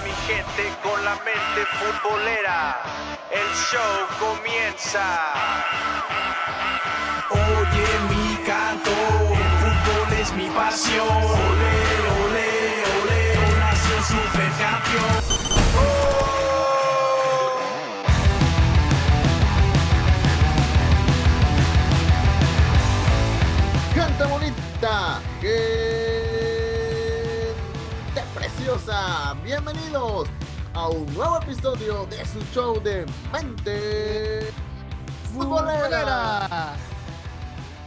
Mi gente con la mente futbolera, el show comienza. Oye mi canto, el fútbol es mi pasión. Ole, ole, ole, nación supercampeón. Bienvenidos a un nuevo episodio de su show de Mente Futbolera.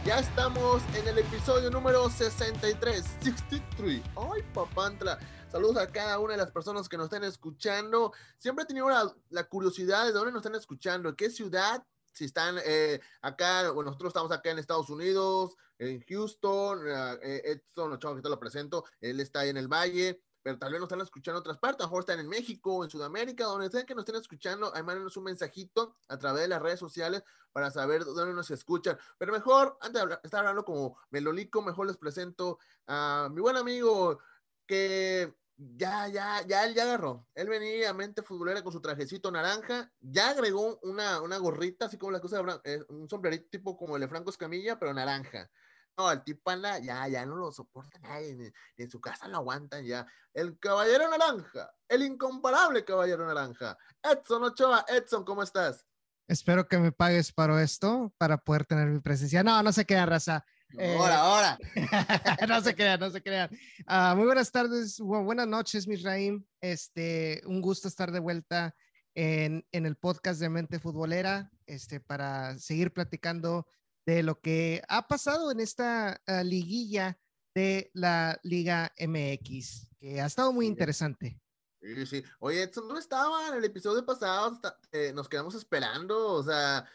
Ya estamos en el episodio número 63, 63. Ay, papantla. Saludos a cada una de las personas que nos están escuchando. Siempre he tenido la, curiosidad de dónde nos están escuchando, qué ciudad, si están eh, acá, bueno, nosotros estamos acá en Estados Unidos, en Houston, eh, Edson Ochoa, que te lo presento, él está ahí en el Valle, pero tal vez nos están escuchando en otras partes, a lo mejor están en México, en Sudamérica, donde sea que nos estén escuchando, ahí mándenos un mensajito a través de las redes sociales para saber dónde nos escuchan. Pero mejor, antes de hablar, estar hablando como Melolico, mejor les presento a mi buen amigo que ya, ya, ya, él ya agarró. Él venía a mente futbolera con su trajecito naranja, ya agregó una, una gorrita, así como la cosa, de, eh, un sombrerito tipo como el de Franco Escamilla, pero naranja. No, el tipo anda, ya, ya no lo soporta nadie, ni, ni en su casa lo aguantan ya. El caballero naranja, el incomparable caballero naranja. Edson Ochoa, Edson, ¿cómo estás? Espero que me pagues para esto, para poder tener mi presencia. No, no se queda raza. Eh, ahora, ahora. no se crean, no se crean. Uh, muy buenas tardes, buenas noches, Misraim. Este, un gusto estar de vuelta en, en, el podcast de Mente Futbolera, este, para seguir platicando de lo que ha pasado en esta uh, liguilla de la Liga MX, que ha estado muy interesante. Sí, sí. Oye, Edson, ¿dónde estaba en el episodio pasado? Eh, nos quedamos esperando, o sea,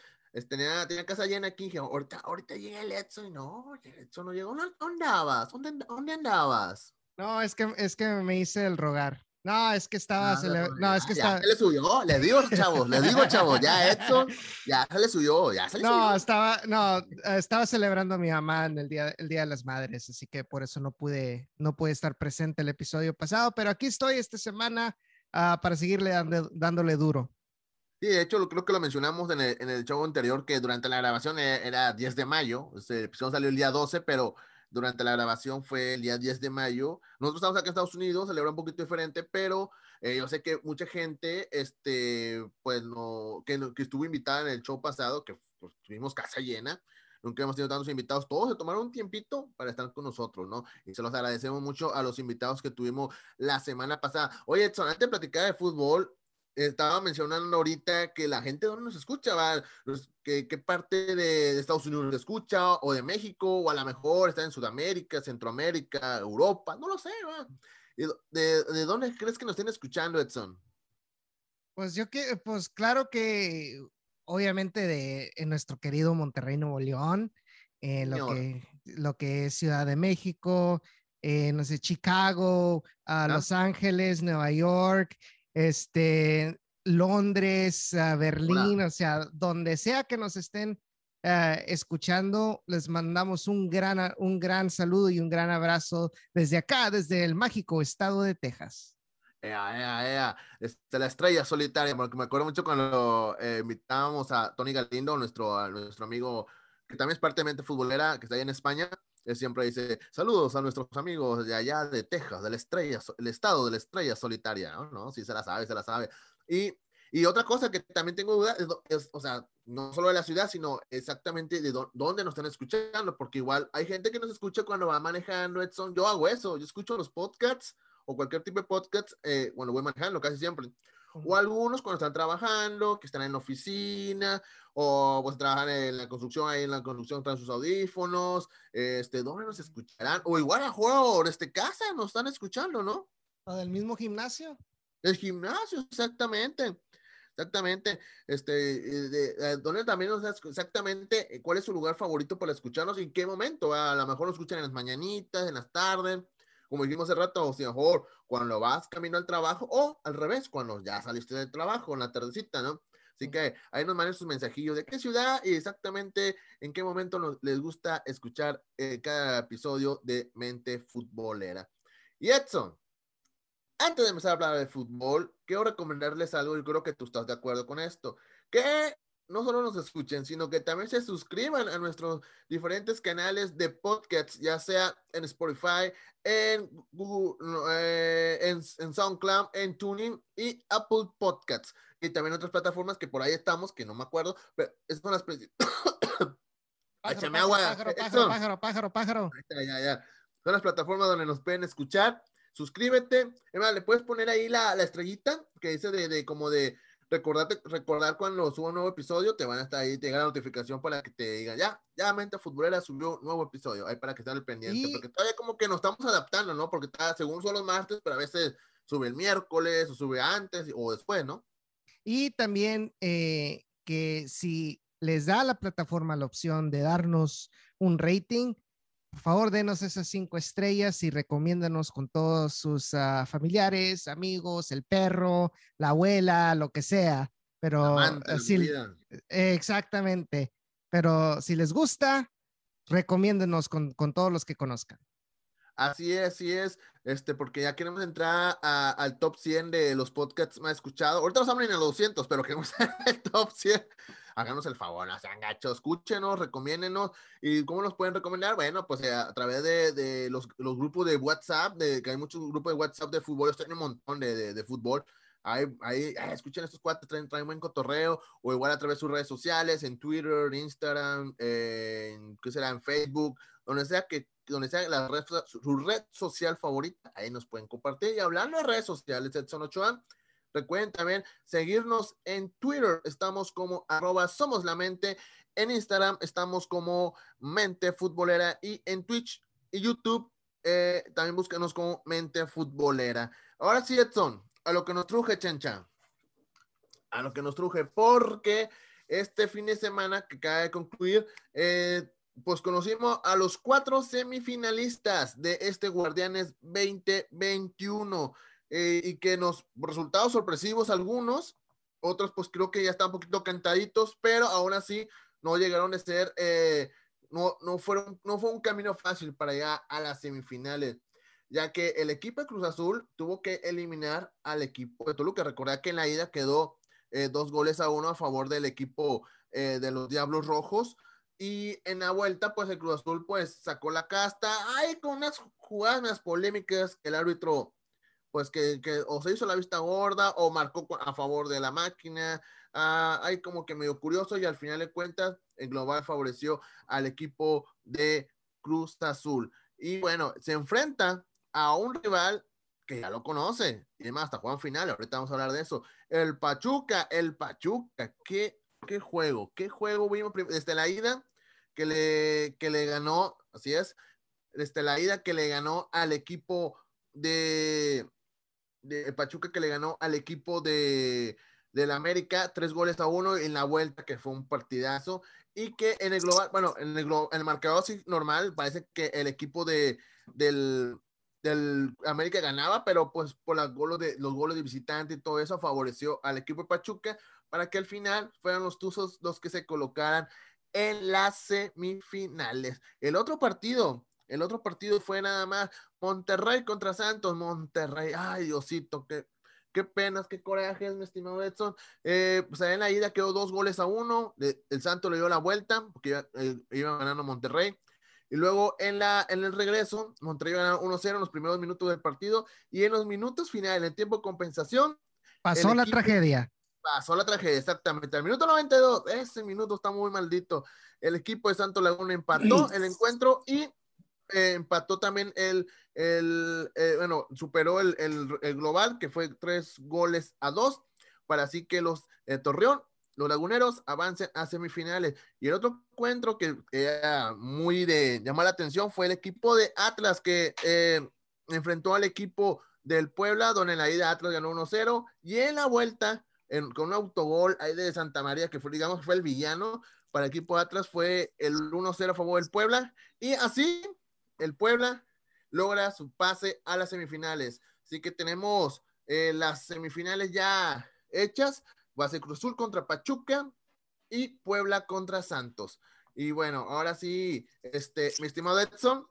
tenía, tenía casa llena aquí, dije, ahorita, ahorita llega el Edson, y no, el Edson no llegó, ¿dónde andabas? ¿Dónde, dónde andabas? No, es que, es que me hice el rogar. No, es que estaba, no, no, no, es que ya estaba. Se le subió, le digo, chavos, le digo, chavos, ya Edson, ya se le subió, ya se le no, subió. estaba, no, estaba celebrando a mi mamá en el día, el día de las madres, así que por eso no pude, no pude estar presente el episodio pasado, pero aquí estoy esta semana uh, para seguirle dando, dándole duro. Sí, de hecho, creo que lo mencionamos en el, en el, show anterior, que durante la grabación era, era 10 de mayo, el episodio salió el día 12, pero durante la grabación fue el día 10 de mayo. Nosotros estamos acá en Estados Unidos, celebra un poquito diferente, pero eh, yo sé que mucha gente, este, pues, no, que, que estuvo invitada en el show pasado, que pues, tuvimos casa llena, nunca hemos tenido tantos invitados, todos se tomaron un tiempito para estar con nosotros, ¿no? Y se los agradecemos mucho a los invitados que tuvimos la semana pasada. Oye, Edson, antes de platicar de fútbol, estaba mencionando ahorita que la gente donde nos escucha, ¿va? ¿Qué, qué parte de, Estados Unidos nos escucha, o de México, o a lo mejor está en Sudamérica, Centroamérica, Europa, no lo sé, ¿va? ¿De, de dónde crees que nos estén escuchando, Edson? Pues yo que, pues claro que obviamente de en nuestro querido Monterrey, Nuevo León, eh, lo, que, lo que es Ciudad de México, eh, no sé, Chicago, ¿Ah? Los Ángeles, Nueva York, este, Londres, uh, Berlín, Hola. o sea, donde sea que nos estén uh, escuchando, les mandamos un gran, un gran saludo y un gran abrazo desde acá, desde el mágico estado de Texas. Ea, ea, ea. Este, la estrella solitaria, porque me acuerdo mucho cuando eh, invitábamos a Tony Galindo, nuestro, nuestro amigo, que también es parte de mente futbolera, que está ahí en España, él siempre dice, saludos a nuestros amigos de allá de Texas, de la estrella, el estado de la estrella solitaria, ¿no? ¿no? Sí, se la sabe, se la sabe. Y, y otra cosa que también tengo duda es, es, o sea, no solo de la ciudad, sino exactamente de dónde nos están escuchando, porque igual hay gente que nos escucha cuando va manejando, Edson, yo hago eso, yo escucho los podcasts o cualquier tipo de podcast, eh, bueno, voy manejando casi siempre. O algunos cuando están trabajando, que están en la oficina, o pues trabajan en la construcción, ahí en la construcción traen sus audífonos, este, ¿dónde nos escucharán? O igual a juego este casa nos están escuchando, ¿no? O del mismo gimnasio. El gimnasio, exactamente. Exactamente. Este, de, de, donde también nos exactamente cuál es su lugar favorito para escucharnos y en qué momento. A lo mejor lo escuchan en las mañanitas, en las tardes, como dijimos hace rato, o sea, mejor cuando vas camino al trabajo o al revés, cuando ya saliste del trabajo en la tardecita, ¿no? Así que ahí nos manden sus mensajillos de qué ciudad y exactamente en qué momento nos, les gusta escuchar eh, cada episodio de Mente Futbolera. Y Edson, antes de empezar a hablar de fútbol, quiero recomendarles algo y creo que tú estás de acuerdo con esto. Que no solo nos escuchen, sino que también se suscriban a nuestros diferentes canales de podcasts, ya sea en Spotify, en Google, eh, en, en, SoundCloud, en Tuning y Apple Podcasts. Y también otras plataformas que por ahí estamos, que no me acuerdo, pero esas son las Pájaro, pájaro, pájaro, pájaro, pájaro, pájaro, pájaro. Ya, ya. Son las plataformas donde nos pueden escuchar. Suscríbete. Además, le puedes poner ahí la, la estrellita que dice de, de como de recordarte, recordar cuando suba un nuevo episodio, te van a estar ahí, te llega la notificación para que te digan, ya, ya Mente Futbolera subió un nuevo episodio, ahí para que estén al pendiente, porque todavía como que nos estamos adaptando, ¿no? Porque está, según son los martes, pero a veces sube el miércoles, o sube antes, o después, ¿no? Y también eh, que si les da a la plataforma la opción de darnos un rating, por favor, denos esas cinco estrellas y recomiéndanos con todos sus uh, familiares, amigos, el perro, la abuela, lo que sea. Pero Amante, si, exactamente. Pero si les gusta, recomiéndenos con, con, todos los que conozcan. Así es, así es, este, porque ya queremos entrar a, al top 100 de los podcasts más escuchados. Ahorita nos vamos a 200, pero queremos el top 100 háganos el favor, no sean gachos, escúchenos, recomiéndenos. ¿Y cómo nos pueden recomendar? Bueno, pues eh, a través de, de los, los, grupos de WhatsApp, de, que hay muchos grupos de WhatsApp de fútbol, estoy en un montón de, de, de fútbol. Ahí, ahí escuchen estos cuatro, traen, traen buen cotorreo, o igual a través de sus redes sociales, en Twitter, Instagram, en, ¿qué será? En Facebook, donde sea que, donde sea la red, su red social favorita, ahí nos pueden compartir. Y hablando de redes sociales, Edson Ochoa, Recuerden también seguirnos en Twitter, estamos como arroba somos la mente, en Instagram estamos como mente futbolera y en Twitch y YouTube eh, también búsquenos como mente futbolera. Ahora sí, Edson, a lo que nos truje, Chencha. A lo que nos truje, porque este fin de semana que acaba de concluir, eh, pues conocimos a los cuatro semifinalistas de este Guardianes 2021 eh, y que nos resultados sorpresivos algunos, otros pues creo que ya están un poquito cantaditos, pero aún así no llegaron a ser, eh, no, no, fueron, no fue un camino fácil para llegar a las semifinales, ya que el equipo Cruz Azul tuvo que eliminar al equipo de Toluca. Recordad que en la ida quedó eh, dos goles a uno a favor del equipo eh, de los Diablos Rojos. Y en la vuelta, pues el Cruz Azul pues sacó la casta, ahí con unas jugadas unas polémicas el árbitro pues que, que, o se hizo la vista gorda o marcó a favor de la máquina. Ah, hay como que medio curioso y al final de cuentas el global favoreció al equipo de Cruz Azul. Y bueno, se enfrenta a un rival que ya lo conoce y además hasta Juan final, ahorita vamos a hablar de eso. El Pachuca, el Pachuca, qué, qué juego, qué juego vimos desde la ida que le, que le ganó, así es, desde la ida que le ganó al equipo de, de Pachuca que le ganó al equipo de del América tres goles a uno en la vuelta que fue un partidazo y que en el global bueno en el, en el marcador así normal parece que el equipo de del, del América ganaba pero pues por los goles de los goles de visitante y todo eso favoreció al equipo de Pachuca para que al final fueran los Tuzos los que se colocaran en las semifinales el otro partido el otro partido fue nada más Monterrey contra Santos. Monterrey, ay Diosito, qué, qué penas, qué corajes, mi estimado Edson. Eh, pues en la ida quedó dos goles a uno. El Santos le dio la vuelta porque iba, eh, iba ganando Monterrey. Y luego en, la, en el regreso, Monterrey ganó 1-0 en los primeros minutos del partido. Y en los minutos finales, en tiempo de compensación. Pasó la tragedia. Pasó la tragedia, exactamente. Al minuto 92, ese minuto está muy maldito. El equipo de Santos Laguna empató el encuentro y eh, empató también el, el eh, bueno, superó el, el, el, global, que fue tres goles a dos, para así que los eh, Torreón, los laguneros avancen a semifinales. Y el otro encuentro que era muy de llamar la atención fue el equipo de Atlas, que enfrentó al equipo del Puebla, donde en la ida Atlas ganó 1-0, y en la vuelta, con un autogol ahí de Santa María, que fue, digamos, fue el villano, para el equipo de Atlas fue el 1-0 a favor del Puebla, y así el Puebla logra su pase a las semifinales. Así que tenemos eh, las semifinales ya hechas. Va a ser Cruz Azul contra Pachuca y Puebla contra Santos. Y bueno, ahora sí, este, mi estimado Edson,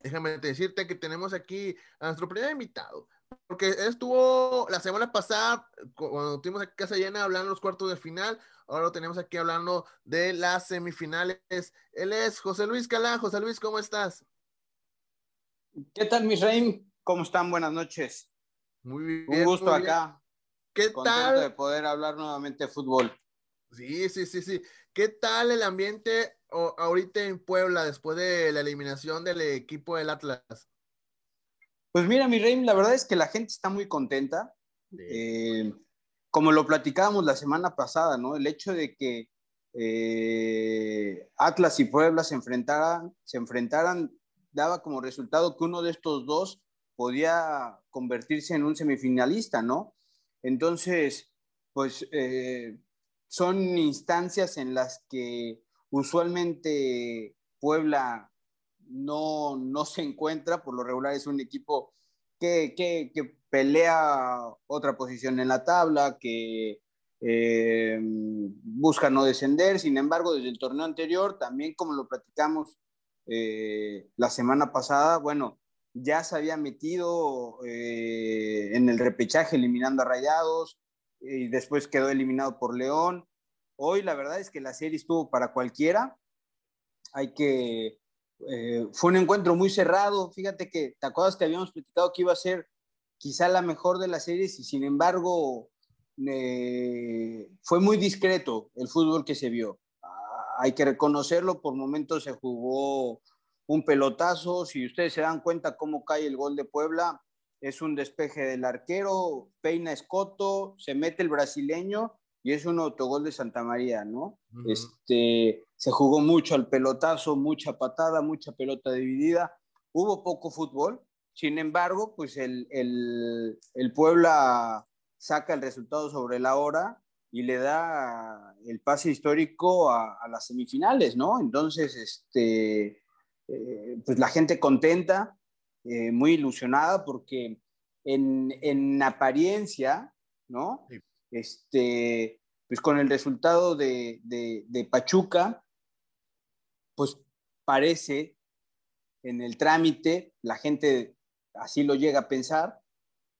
déjame decirte que tenemos aquí a nuestro primer invitado. Porque estuvo la semana pasada, cuando tuvimos aquí casa llena hablando de los cuartos de final, ahora lo tenemos aquí hablando de las semifinales. Él es José Luis Calá. José Luis, ¿cómo estás? ¿Qué tal, mis rey? ¿Cómo están? Buenas noches. Muy bien. Un gusto acá. ¿Qué Contento tal? de poder hablar nuevamente de fútbol. Sí, sí, sí, sí. ¿Qué tal el ambiente ahorita en Puebla después de la eliminación del equipo del Atlas? Pues mira, mi rey, la verdad es que la gente está muy contenta. Eh, como lo platicábamos la semana pasada, ¿no? El hecho de que eh, Atlas y Puebla se enfrentaran, se enfrentaran, daba como resultado que uno de estos dos podía convertirse en un semifinalista, ¿no? Entonces, pues eh, son instancias en las que usualmente Puebla no, no se encuentra, por lo regular es un equipo que, que, que pelea otra posición en la tabla, que eh, busca no descender, sin embargo, desde el torneo anterior, también como lo platicamos eh, la semana pasada, bueno, ya se había metido eh, en el repechaje eliminando a Rayados y después quedó eliminado por León. Hoy la verdad es que la serie estuvo para cualquiera. Hay que eh, fue un encuentro muy cerrado. Fíjate que te acuerdas que habíamos platicado que iba a ser quizá la mejor de las series y sin embargo eh, fue muy discreto el fútbol que se vio. Ah, hay que reconocerlo, por momentos se jugó un pelotazo. Si ustedes se dan cuenta cómo cae el gol de Puebla, es un despeje del arquero, peina Escoto, se mete el brasileño y es un autogol de Santa María, ¿no? Ujú. Este, se jugó mucho al pelotazo, mucha patada, mucha pelota dividida. Hubo poco fútbol. Sin embargo, pues el, el, el Puebla saca el resultado sobre la hora y le da el pase histórico a, a las semifinales, ¿no? Entonces, este, eh, pues la gente contenta, eh, muy ilusionada, porque en, en apariencia, ¿no? Sí. Este, pues con el resultado de, de, de Pachuca, pues parece en el trámite, la gente así lo llega a pensar,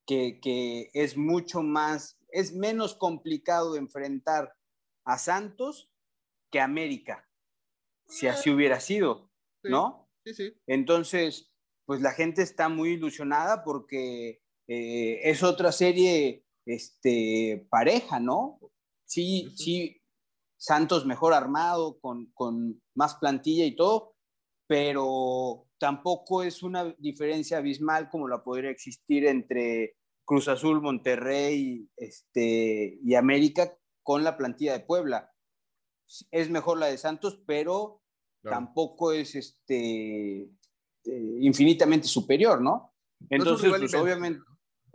que, que es mucho más, es menos complicado enfrentar a Santos que a América, si así hubiera sido, ¿no? Sí, sí. Entonces, pues la gente está muy ilusionada porque eh, es otra serie este, pareja, ¿no? Sí, sí, Santos mejor armado, con, con más plantilla y todo, pero tampoco es una diferencia abismal como la podría existir entre Cruz Azul, Monterrey este, y América con la plantilla de Puebla. Es mejor la de Santos, pero Claro. tampoco es este, eh, infinitamente superior, ¿no? Entonces, pues obviamente,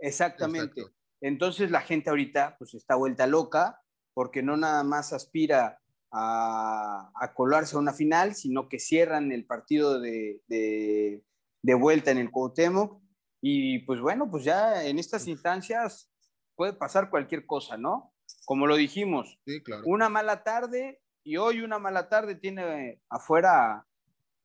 exactamente. Exacto. Entonces la gente ahorita pues está vuelta loca porque no nada más aspira a, a colarse a una final, sino que cierran el partido de, de, de vuelta en el Cuauhtémoc y pues bueno, pues ya en estas instancias puede pasar cualquier cosa, ¿no? Como lo dijimos, Sí, claro. una mala tarde y hoy una mala tarde tiene afuera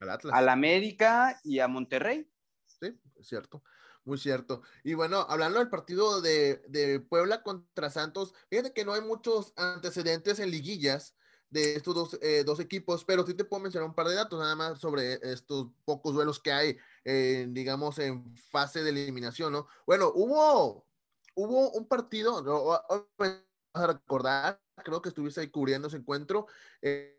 Al Atlas. a la América y a Monterrey. Sí, es cierto, muy cierto. Y bueno, hablando del partido de, de Puebla contra Santos, fíjate que no hay muchos antecedentes en liguillas de estos dos, eh, dos equipos, pero sí te puedo mencionar un par de datos nada más sobre estos pocos duelos que hay, eh, digamos, en fase de eliminación, ¿no? Bueno, hubo, hubo un partido, no, vas a recordar, creo que estuviste ahí cubriendo ese encuentro, eh,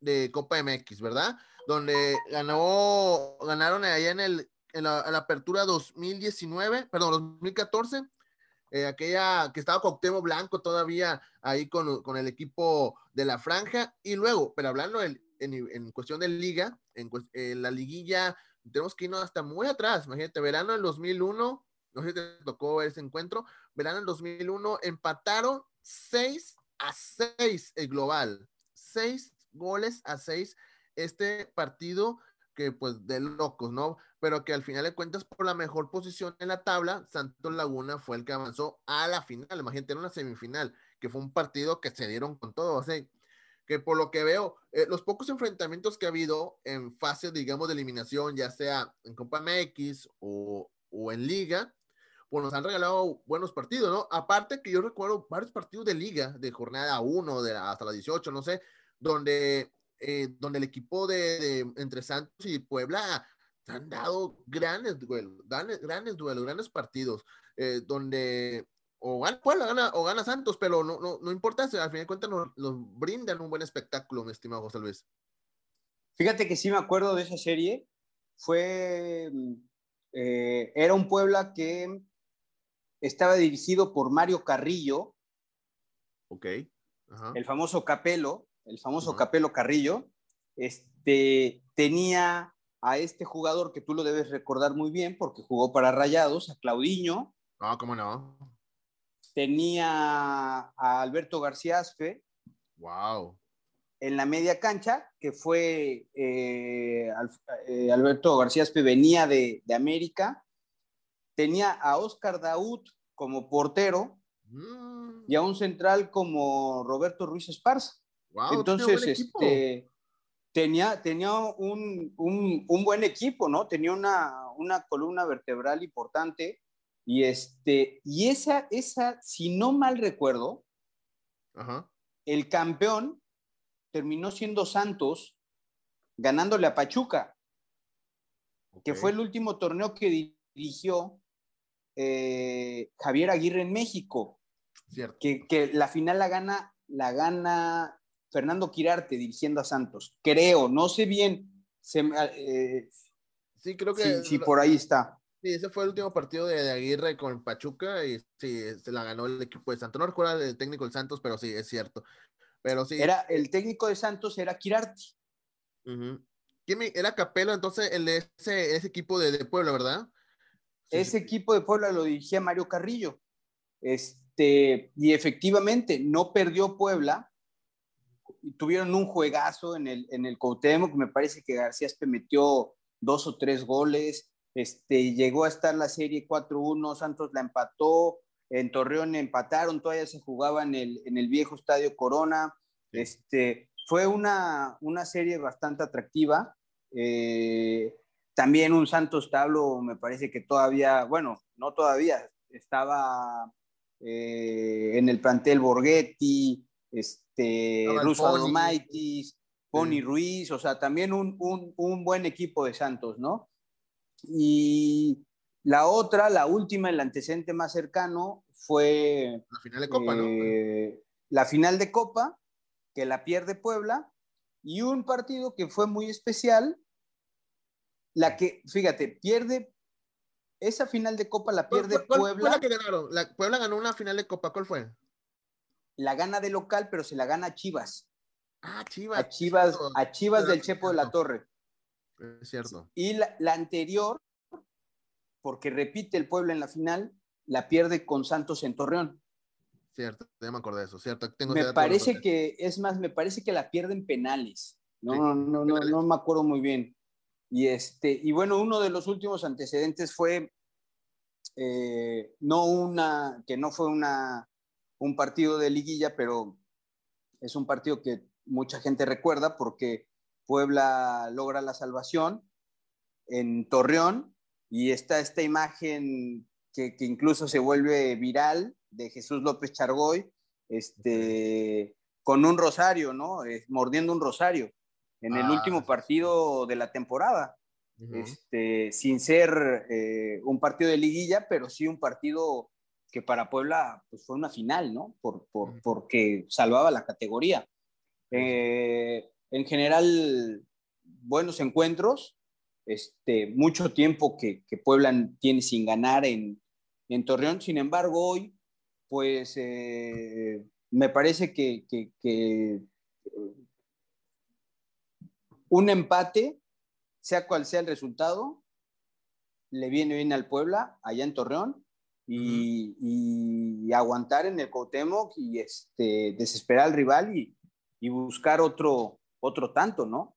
de Copa MX, ¿verdad? donde ganó, ganaron allá en, el, en, la, en la apertura 2019, perdón, 2014, eh, aquella que estaba Cuauhtémoc Blanco todavía ahí con, con, el equipo de la franja, y luego, pero hablando en, en, en cuestión de liga, en, en, la liguilla, tenemos que irnos hasta muy atrás, imagínate, verano del 2001, no sé si te tocó ese encuentro, verano del 2001, empataron 6 a 6 el global, 6 goles a 6 este partido que pues de locos, ¿no? Pero que al final de cuentas por la mejor posición en la tabla, Santos Laguna fue el que avanzó a la final, imagínate, era una semifinal, que fue un partido que se dieron con todo, o sea, que por lo que veo, eh, los pocos enfrentamientos que ha habido en fase, digamos, de eliminación, ya sea en Copa MX o, o en Liga, pues nos han regalado buenos partidos, ¿no? Aparte que yo recuerdo varios partidos de liga, de jornada 1, de hasta la 18, no sé, donde, eh, donde el equipo de, entre Santos y Puebla han dado grandes duelos, grandes, grandes duelos, grandes partidos, eh, donde o gana Puebla gana, o gana Santos, pero no, no, no importa, al final de cuentas nos, brindan un buen espectáculo, mi estimado José Luis. Fíjate que sí me acuerdo de esa serie, fue, eh, era un Puebla que estaba dirigido por Mario Carrillo. Ok. El famoso Capelo, el famoso Capelo Carrillo. Este, tenía a este jugador que tú lo debes recordar muy bien porque jugó para Rayados, a Claudiño. Ah, cómo no. Tenía a Alberto García Aspe. Wow. En la media cancha, que fue eh, eh, Alberto García Aspe, venía de, de América tenía a Oscar Daud como portero mm. y a un central como Roberto Ruiz Esparza. Entonces, este, tenía, tenía un, buen equipo, ¿no? Tenía una, columna vertebral importante. Y, este, y esa, esa, si no mal recuerdo, el campeón terminó siendo Santos, ganándole a Pachuca, que fue el último torneo que dirigió eh, Javier Aguirre en México. Que, la final la gana, la gana Fernando Quirarte dirigiendo a Santos. Creo, no sé bien. Eh, sí, creo que. Sí, por ahí está. Sí, ese fue el último partido de, Aguirre con Pachuca y sí, se la ganó el equipo de Santos. No recuerdo el técnico del Santos, pero sí, es cierto. Pero sí. Era, el técnico de Santos era Quirarte. Era Capelo, entonces, el de ese, ese equipo de, de Puebla, ¿verdad? Ese equipo de Puebla lo dirigía Mario Carrillo. Este, y efectivamente, no perdió Puebla. Tuvieron un juegazo en el, en el que me parece que García Espe metió dos o tres goles. Este, llegó a estar la serie 4-1, Santos la empató, en Torreón empataron, todavía se jugaba en el, en el viejo Estadio Corona. Este, fue una, una serie bastante atractiva. Eh, también un Santos Tablo me parece que todavía, bueno, no todavía, estaba eh, en el plantel Borghetti, este, Russo Adomaitis, Pony Ruiz, o sea, también un, buen equipo de Santos, ¿no? Y la otra, la última, el antecedente más cercano fue... La final de Copa, ¿no? Eh, la final de Copa, que la pierde Puebla, y un partido que fue muy especial, la que, fíjate, pierde esa final de Copa la pierde Puebla. la que ganaron? La, Puebla ganó una final de Copa, ¿cuál fue? La gana de local, pero se la gana a Chivas. Ah, Chivas. A Chivas, a Chivas del Chepo de la Torre. Es cierto. Y la, anterior, porque repite el Puebla en la final, la pierde con Santos en Torreón. Cierto, ya me acordé de eso, cierto. me parece que, es más, me parece que la pierden penales. No, no, no, no me acuerdo muy bien. Y, este, y bueno, uno de los últimos antecedentes fue eh, no una, que no fue una, un partido de liguilla, pero es un partido que mucha gente recuerda porque Puebla logra la salvación en Torreón y está esta imagen que, que incluso se vuelve viral de Jesús López Chargoy, este, con un rosario, ¿no? mordiendo un rosario en el ah, último partido de la temporada. este, sin ser eh, un partido de liguilla, pero sí un partido que para Puebla pues, fue una final, ¿no? Por, por, porque salvaba la categoría. Eh, en general, buenos encuentros, este, mucho tiempo que, que Puebla tiene sin ganar en, en, Torreón, sin embargo, hoy, pues eh, me parece que, que, que un empate, sea cual sea el resultado, le viene bien al Puebla, allá en Torreón, y, aguantar en el Cuauhtémoc y este, desesperar al rival y, buscar otro, otro tanto, ¿no?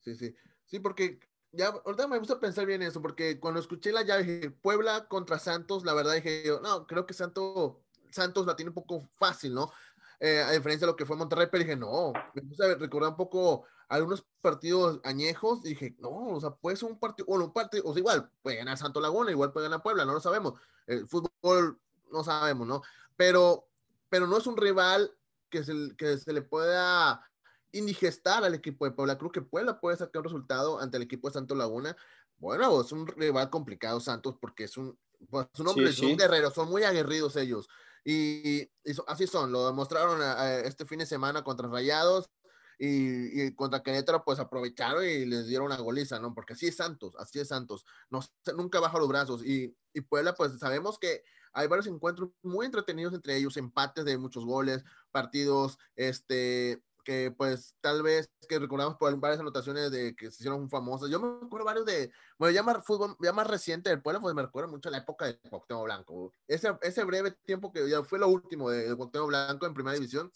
Sí, sí. Sí, porque ya, ahorita me gusta pensar bien eso, porque cuando escuché la llave, dije, Puebla contra Santos, la verdad dije yo, no, creo que Santos, Santos la tiene un poco fácil, ¿no? Eh, a diferencia de lo que fue Monterrey, pero dije, no, me puse a recordar un poco algunos partidos añejos y dije, no, o sea, puede ser un partido, o un partido, o sea, igual, puede ganar Santo Laguna, igual puede ganar Puebla, no lo sabemos. El fútbol no sabemos, ¿no? Pero, pero no es un rival que se, que se le pueda indigestar al equipo de Puebla. Creo que Puebla puede sacar un resultado ante el equipo de Santo Laguna. Bueno, es un rival complicado, Santos, porque es un, pues, un hombre, son guerreros, son muy aguerridos ellos. Y, así son, lo demostraron este fin de semana contra Rayados y, contra Querétaro, pues aprovecharon y les dieron una goliza, ¿no? Porque así es Santos, así es Santos, no, nunca baja los brazos. Y, y Puebla, pues sabemos que hay varios encuentros muy entretenidos entre ellos, empates de muchos goles, partidos, este, que pues tal vez que recordamos por varias anotaciones de que se hicieron famosas. Yo me acuerdo varios de, bueno, ya más fútbol, ya más reciente del pueblo, pues me recuerdo mucho la época de Cuauhtémoc Blanco. Ese, ese breve tiempo que ya fue lo último de, de Cuauhtémoc Blanco en primera división,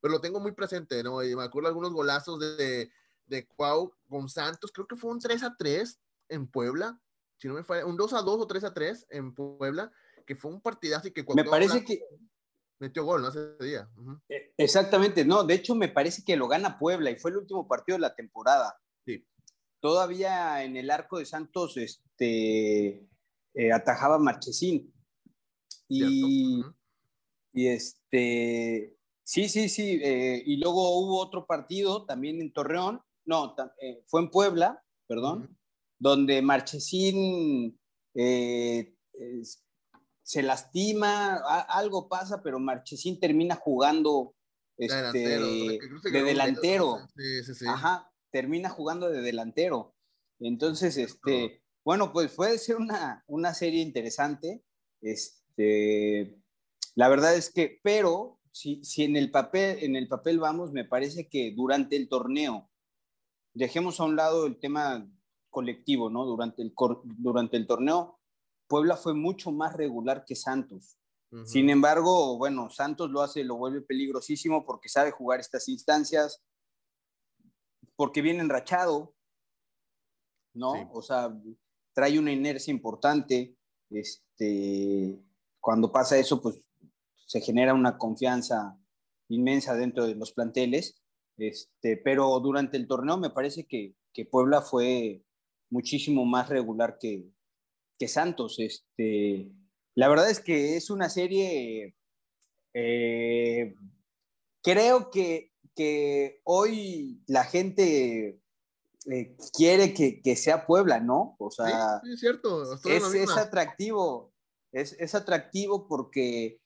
pero lo tengo muy presente, ¿no? Y me acuerdo algunos golazos de, de Cuau con Santos, creo que fue un 3 a 3 en Puebla, si no me falla, un 2 a 2 o 3 a 3 en Puebla, que fue un partidazo y que Me parece que metió gol, ¿no? Ese día. E, exactamente, no, de hecho me parece que lo gana Puebla y fue el último partido de la temporada. Sí. Todavía en el arco de Santos este, eh, atajaba Marchesín. Y, y este, sí, sí, sí, eh, y luego hubo otro partido también en Torreón, no, eh, fue en Puebla, perdón, donde Marchesín se lastima, algo pasa, pero Marchesín termina jugando este, de delantero. Ajá, termina jugando de delantero. Entonces, este, bueno, pues puede ser una, una serie interesante. Este, la verdad es que, pero si, si en, el papel, en el papel vamos, me parece que durante el torneo, dejemos a un lado el tema colectivo, ¿no? Durante el, durante el torneo, Puebla fue mucho más regular que Santos. Sin embargo, bueno, Santos lo hace, lo vuelve peligrosísimo porque sabe jugar estas instancias, porque viene enrachado, ¿no? O sea, trae una inercia importante. Este, cuando pasa eso, pues se genera una confianza inmensa dentro de los planteles. Este, pero durante el torneo me parece que, que Puebla fue muchísimo más regular que, que Santos. Este, la verdad es que es una serie, eh, creo que, que, hoy la gente eh, quiere que, que, sea Puebla, ¿no? O sea, es cierto. Es, atractivo, es, es, atractivo porque,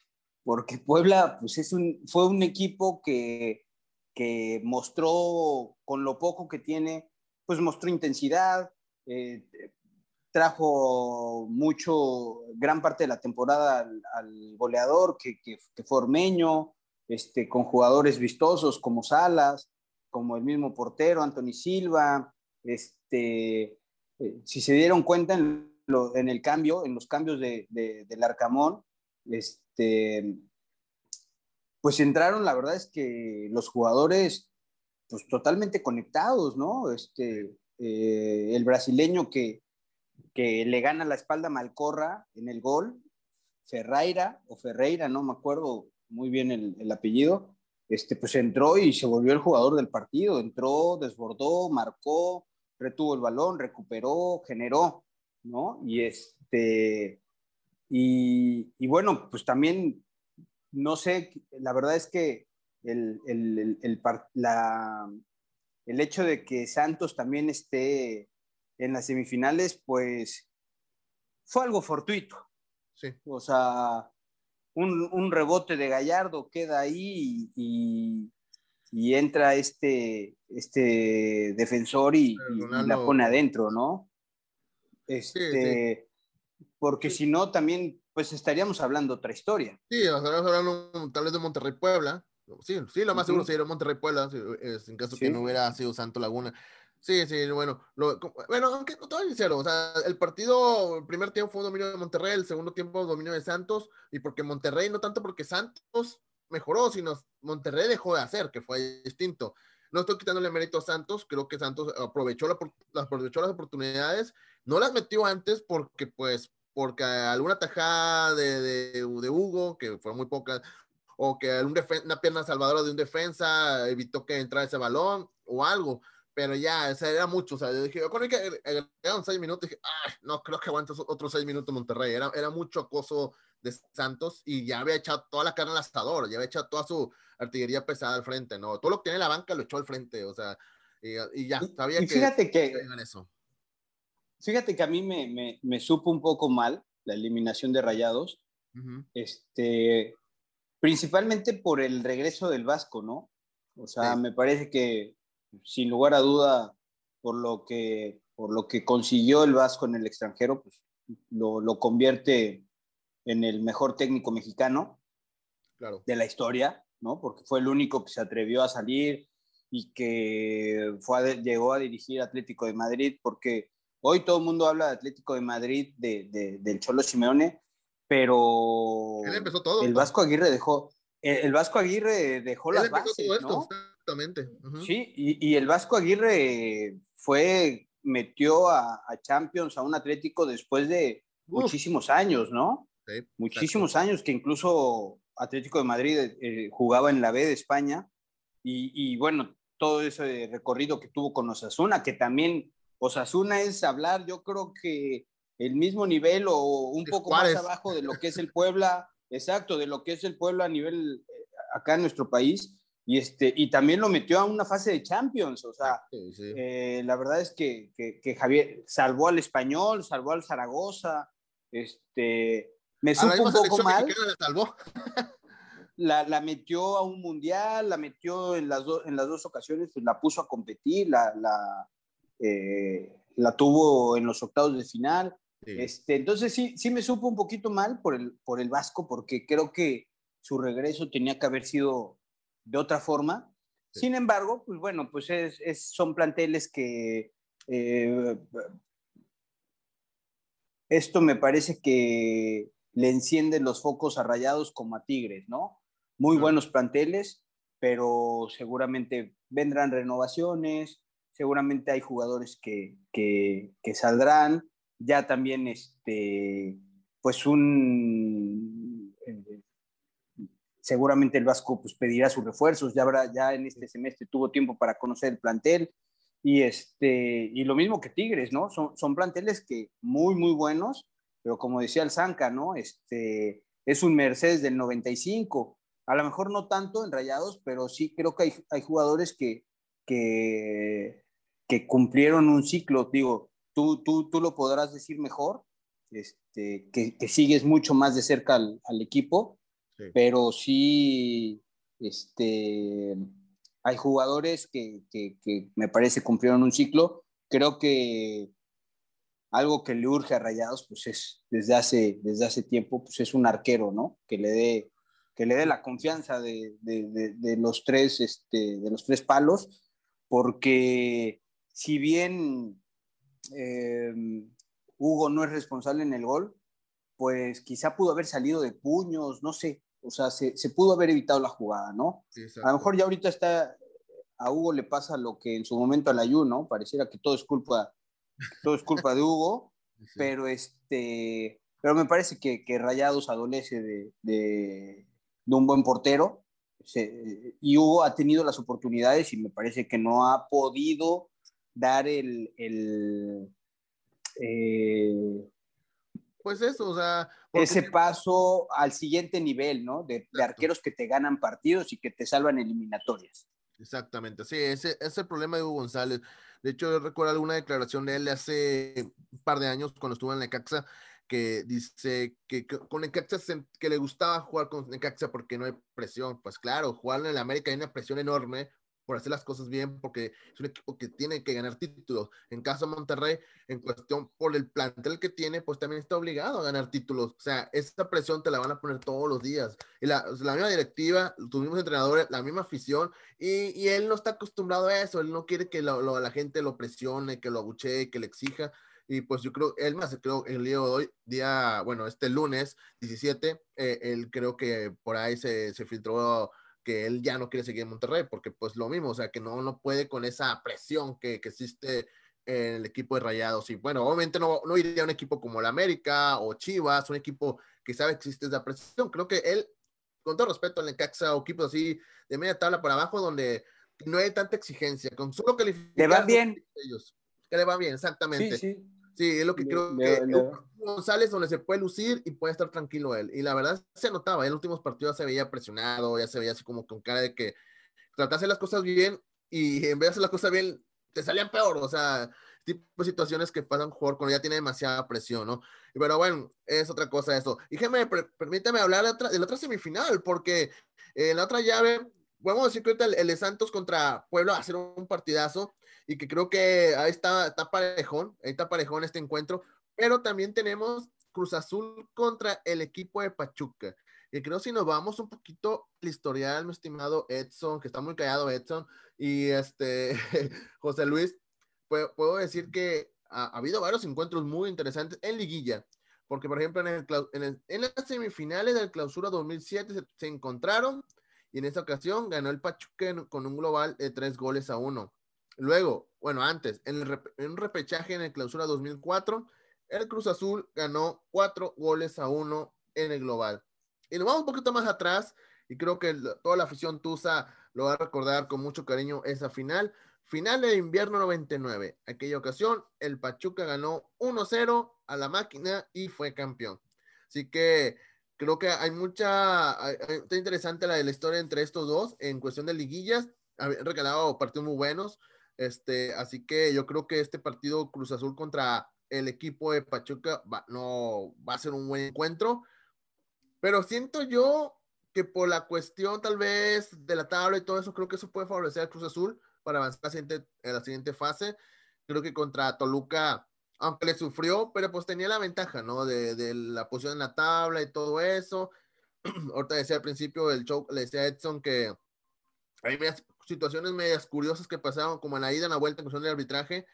porque Puebla pues es un, fue un equipo que, que mostró con lo poco que tiene, pues mostró intensidad, eh, trajo mucho, gran parte de la temporada al, goleador que, fue Ormeño, este, con jugadores vistosos como Salas, como el mismo portero Anthony Silva, este, eh, si se dieron cuenta en, en, el cambio, en los cambios de, del Arcamón, este, pues entraron, la verdad es que los jugadores, pues totalmente conectados, ¿no? Este, eh, el brasileño que, que le gana la espalda a Malcorra en el gol, Ferreira o Ferreira, no me acuerdo muy bien el, apellido, este, pues entró y se volvió el jugador del partido, entró, desbordó, marcó, retuvo el balón, recuperó, generó, ¿no? Y este, y, y bueno, pues también, no sé, la verdad es que el, el, el, la, el hecho de que Santos también esté en las semifinales, pues fue algo fortuito. Sí. O sea, un, rebote de Gallardo queda ahí y, entra este, este defensor y, la pone adentro, ¿no? Este, Porque si no, también pues estaríamos hablando otra historia. Sí, estaríamos hablando tal vez de Monterrey Puebla. Sí, sí, lo más seguro sería Monterrey Puebla, en caso que no hubiera sido Santo Laguna. Sí, sí, bueno, bueno, aunque te sincero, o sea, el partido, el primer tiempo fue un dominio de Monterrey, el segundo tiempo dominio de Santos, y porque Monterrey, no tanto porque Santos mejoró, sino Monterrey dejó de hacer, que fue distinto. No estoy quitándole mérito a Santos, creo que Santos aprovechó, la, aprovechó las oportunidades, no las metió antes porque, pues, porque alguna tajada de, de Hugo, que fue muy poca, o que una pierna salvadora de un defensa evitó que entrara ese balón o algo, pero ya, o sea, era mucho, o sea, yo dije, yo con que agregaron seis minutos, dije, ah, no, creo que aguanta otros seis minutos Monterrey, era, era mucho acoso de Santos y ya había echado toda la carne al asador, ya había echado toda su artillería pesada al frente, ¿no? Todo lo que tiene en la banca lo echó al frente, o sea, y, ya, sabía y fíjate que, eso. Fíjate que a mí me, me, me, supo un poco mal la eliminación de Rayados, este, principalmente por el regreso del Vasco, ¿no? O sea, me parece que sin lugar a duda, por lo que, por lo que consiguió el Vasco en el extranjero, pues lo, lo convierte en el mejor técnico mexicano de la historia, ¿no? Porque fue el único que se atrevió a salir y que fue llegó a dirigir Atlético de Madrid, porque hoy todo el mundo habla de Atlético de Madrid, de, del Cholo Simeone, pero el Vasco Aguirre dejó, el, Vasco Aguirre dejó las bases, ¿no? Exactamente. Sí, y, el Vasco Aguirre fue, metió a, Champions, a un Atlético después de muchísimos años, ¿no? muchísimos años que incluso Atlético de Madrid eh, jugaba en la B de España y, bueno, todo ese recorrido que tuvo con Osasuna, que también Osasuna es hablar, yo creo que el mismo nivel o un poco más abajo de lo que es el Puebla, exacto, de lo que es el Puebla a nivel eh, acá en nuestro país. Y, este, y también lo metió a una fase de Champions, o sea, eh, la verdad es que, que, Javier salvó al español, salvó al Zaragoza, este, me supo un poco mal. La, la, metió a un mundial, la metió en las, en las dos ocasiones, pues, la puso a competir, la, la, eh, la tuvo en los octavos de final. Este, entonces sí, sí me supo un poquito mal por el, por el Vasco, porque creo que su regreso tenía que haber sido de otra forma. Sin embargo, pues bueno, pues es, es, son planteles que eh, esto me parece que le encienden los focos a Rayados como a Tigres, ¿no? Muy buenos planteles, pero seguramente vendrán renovaciones, seguramente hay jugadores que, que, saldrán, ya también este, pues un, seguramente el Vasco pues pedirá sus refuerzos, ya habrá, ya en este semestre tuvo tiempo para conocer el plantel, y este, y lo mismo que Tigres, ¿no? Son, son planteles que muy, muy buenos, pero como decía el Zanca, ¿no? Este, es un Mercedes del 95. A lo mejor no tanto en Rayados, pero sí creo que hay, hay jugadores que, que, que, cumplieron un ciclo. Digo, tú, tú, tú lo podrás decir mejor, este, que, que sigues mucho más de cerca al, al equipo, pero sí este, hay jugadores que, que, me parece cumplieron un ciclo. Creo que algo que le urge a Rayados, pues es desde hace, desde hace tiempo, pues es un arquero, ¿no? Que le dé, que le dé la confianza de, de, de, los tres, este, de los tres palos, porque si bien eh, Hugo no es responsable en el gol, pues quizá pudo haber salido de puños, no sé, o sea, se, se pudo haber evitado la jugada, ¿no? a lo mejor ya ahorita está, a Hugo le pasa lo que en su momento al Ayun, ¿no? Pareciera que todo es culpa todo es culpa de Hugo, pero este, pero me parece que, que Rayados adolece de, de, un buen portero. y Hugo ha tenido las oportunidades y me parece que no ha podido dar el, el eh, pues eso, o sea, ese paso al siguiente nivel, ¿no? De, de, arqueros que te ganan partidos y que te salvan eliminatorias. Exactamente, sí, ese, ese es el problema de Hugo González. De hecho, yo recuerdo alguna declaración de él hace un par de años cuando estuvo en Necaxa que dice que, con Necaxa que le gustaba jugar con Necaxa porque no hay presión. Pues claro, jugar en el América hay una presión enorme por hacer las cosas bien, porque es un equipo que tiene que ganar títulos. En caso de Monterrey, en cuestión por el plantel que tiene, pues también está obligado a ganar títulos. O sea, esa presión te la van a poner todos los días. Y la, la misma directiva, tus mismos entrenadores, la misma afición, y, y, él no está acostumbrado a eso. Él no quiere que lo, la gente lo presione, que lo abuchee, que le exija. Y pues yo creo, él más, creo, el día de hoy, día, bueno, este lunes 17, eh, él creo que por ahí se, se filtró que él ya no quiere seguir en Monterrey, porque pues lo mismo, o sea, que no, no puede con esa presión que, que existe en el equipo de Rayados. Y bueno, obviamente no, no iría a un equipo como el América o Chivas, un equipo que sabe que existe esa presión. Creo que él con todo respeto al Necaxa o equipos así de media tabla para abajo donde no hay tanta exigencia, con solo calificar. Le va bien. Ellos, que le va bien, exactamente. Sí, sí. Sí, es lo que creo que González donde se puede lucir y puede estar tranquilo él. Y la verdad se notaba, en los últimos partidos se veía presionado, ya se veía así como con cara de que tratase las cosas bien y en vez de hacer las cosas bien, te salían peor. O sea, tipo de situaciones que pasan jugador cuando ya tiene demasiada presión, ¿no? Pero bueno, es otra cosa eso. Y déjeme, permítame hablar de, otra, de la otra semifinal, porque en la otra llave, podemos decir que el, el de Santos contra Puebla va a ser un partidazo y que creo que ahí está, está parejón, ahí está parejón este encuentro, pero también tenemos Cruz Azul contra el equipo de Pachuca. Y creo si nos vamos un poquito al historial, mi estimado Edson, que está muy callado Edson, y este José Luis, puedo, puedo decir que ha, habido varios encuentros muy interesantes en liguilla, porque por ejemplo en, el, en, en las semifinales del clausura 2007 se, se, encontraron y en esta ocasión ganó el Pachuca con un global de tres goles a uno. Luego, bueno, antes, en, el, un repechaje en el clausura 2004, el Cruz Azul ganó cuatro goles a uno en el global. Y nos vamos un poquito más atrás, y creo que toda la afición Tusa lo va a recordar con mucho cariño esa final. Final de invierno 99. Aquella ocasión, el Pachuca ganó 1-0 a la máquina y fue campeón. Así que creo que hay mucha, está interesante la la historia entre estos dos en cuestión de liguillas. Han regalado partidos muy buenos. Este, así que yo creo que este partido Cruz Azul contra el equipo de Pachuca va, no va a ser un buen encuentro. Pero siento yo que por la cuestión tal vez de la tabla y todo eso, creo que eso puede favorecer a Cruz Azul para avanzar a la siguiente, a la siguiente fase. Creo que contra Toluca, aunque le sufrió, pero pues tenía la ventaja, ¿no? De, la posición en la tabla y todo eso. Ahorita decía al principio del show, le decía a Edson que hay situaciones medias curiosas que pasaron, como en la ida, en la vuelta en cuestión del arbitraje,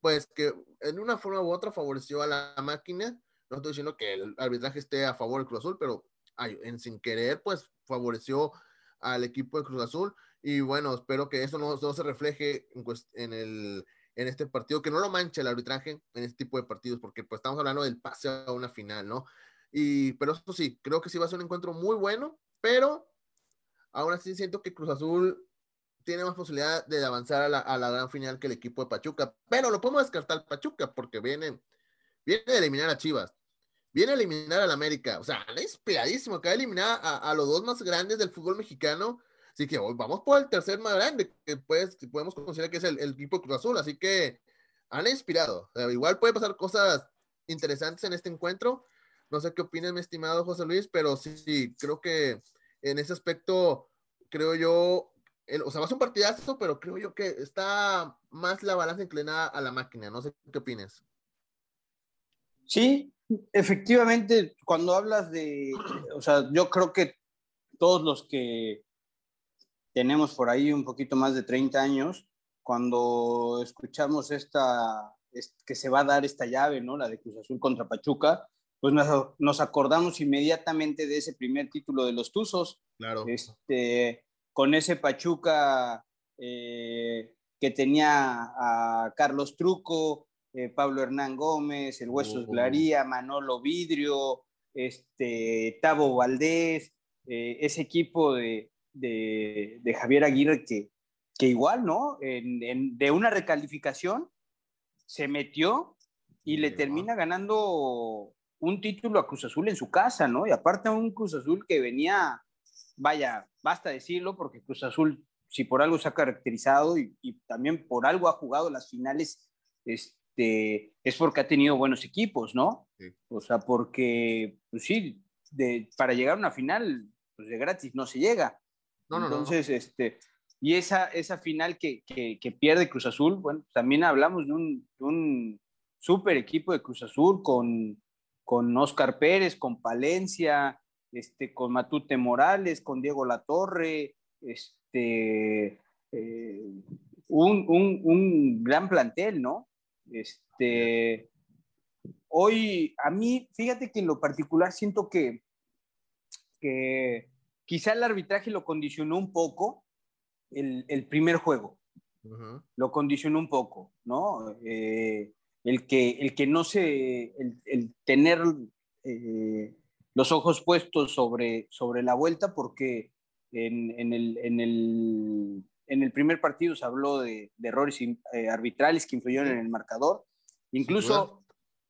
pues que en una forma u otra favoreció a la máquina. No estoy diciendo que el arbitraje esté a favor del Cruz Azul, pero en sin querer, pues favoreció al equipo de Cruz Azul. Y bueno, espero que eso no, no se refleje en, en, el, en este partido, que no lo manche el arbitraje en este tipo de partidos, porque pues estamos hablando del pase a una final, ¿no? Y, pero eso sí, creo que sí va a ser un encuentro muy bueno, pero aún así siento que Cruz Azul tiene más posibilidad de avanzar a la, a la, gran final que el equipo de Pachuca. Pero lo podemos descartar Pachuca porque viene, a eliminar a Chivas, viene a eliminar al América. O sea, es inspiradísimo. Acaba de eliminar a, a, los dos más grandes del fútbol mexicano. Así que vamos por el tercer más grande, que pues, podemos considerar que es el, el equipo Cruz Azul. Así que han inspirado. O sea, igual puede pasar cosas interesantes en este encuentro. No sé qué opinas, mi estimado José Luis, pero sí, sí creo que en ese aspecto, creo yo, o sea, va a un partidazo, pero creo yo que está más la balanza inclinada a la máquina. No sé qué opinas. Sí, efectivamente, cuando hablas de, o sea, yo creo que todos los que tenemos por ahí un poquito más de 30 años, cuando escuchamos esta, que se va a dar esta llave, ¿no? La de Cruz Azul contra Pachuca, pues nos, nos acordamos inmediatamente de ese primer título de los Tuzos. Claro. Este, con ese Pachuca eh, que tenía a Carlos Truco, eh, Pablo Hernán Gómez, el Huesos oh. Glaría, Manolo Vidrio, este, Tavo Valdés, eh, ese equipo de, de, de, Javier Aguirre que, que igual, ¿no? En, en, de una recalificación se metió y le termina ganando un título a Cruz Azul en su casa, ¿no? Y aparte un Cruz Azul que venía vaya, basta decirlo, porque Cruz Azul, si por algo se ha caracterizado y, y también por algo ha jugado las finales, este, es porque ha tenido buenos equipos, ¿no? Sí. O sea, porque, pues sí, de, para llegar a una final, pues de gratis no se llega. Entonces, este, y esa, esa final que, que, pierde Cruz Azul, bueno, también hablamos de un, un super equipo de Cruz Azul con, con Oscar Pérez, con Palencia, este, con Matute Morales, con Diego Latorre, este, eh, un, un, un, gran plantel, ¿no? Este, hoy, a mí, fíjate que en lo particular siento que, que quizá el arbitraje lo condicionó un poco el, el primer juego. Uh -huh. Lo condicionó un poco, ¿no? Eh, el, que, el que no se, el, el tener... Eh, los ojos puestos sobre, sobre la vuelta porque en, el, en, el, en el primer partido se habló de, errores eh, arbitrales que influyeron en el marcador. Incluso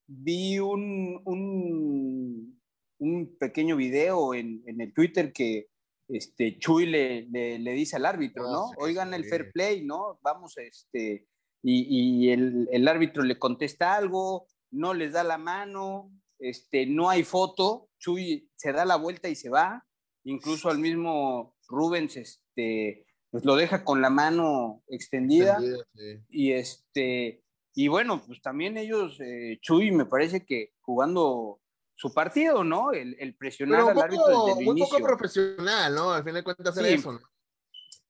vi un, un, un, pequeño video en, en, el Twitter que este, Chuy le, le, dice al árbitro, ah, ¿no? Oigan el fair play, ¿no? Vamos, este, y, y el, el, árbitro le contesta algo, no les da la mano, este, no hay foto, Chuy se da la vuelta y se va, incluso al mismo Rubens, este, pues lo deja con la mano extendida, y este, y bueno, pues también ellos, eh, Chuy me parece que jugando su partido, ¿no? El, el presionar al árbitro desde el muy poco profesional, ¿no? Al fin de cuentas hacer eso, ¿no?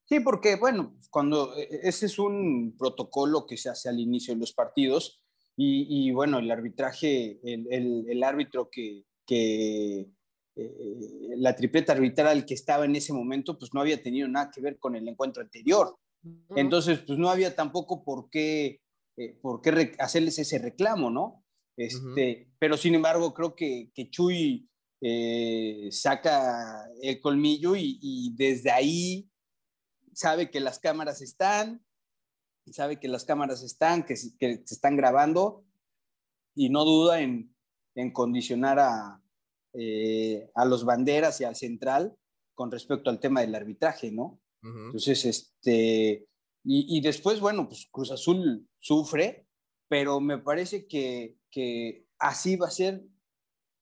Sí, porque, bueno, cuando e, e, ese es un protocolo que se hace al inicio de los partidos y, bueno, el arbitraje, el, el, árbitro que, que eh, la tripleta arbitral que estaba en ese momento, pues no había tenido nada que ver con el encuentro anterior. Entonces, pues no había tampoco por qué, eh, por qué hacerles ese reclamo, ¿no? Este, Pero sin embargo, creo que, que Chuy eh, saca el colmillo y, y desde ahí sabe que las cámaras están, sabe que las cámaras están, que, que se están grabando y no duda en, en condicionar a, eh, a los banderas y al central con respecto al tema del arbitraje, ¿no? Entonces, este, y, y, después, bueno, pues Cruz Azul sufre, pero me parece que, que así va a ser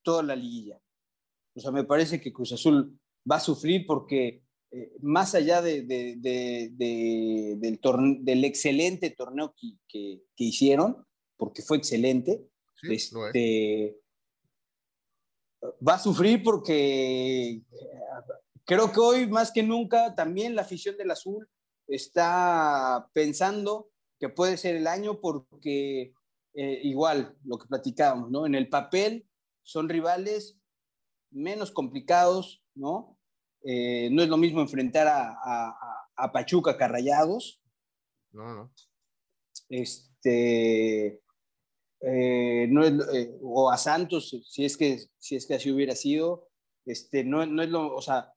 toda la liguilla. O sea, me parece que Cruz Azul va a sufrir porque eh, más allá de, del, del, excelente torneo que, que, hicieron, porque fue excelente, este, va a sufrir porque eh, creo que hoy más que nunca también la afición del azul está pensando que puede ser el año porque eh, igual lo que platicábamos, ¿no? En el papel son rivales menos complicados, ¿no? Eh, no es lo mismo enfrentar a, Pachuca Carrayados. No, no. Este, eh, no es, o a Santos, si es que, si es que así hubiera sido. Este, no, no, es lo, o sea,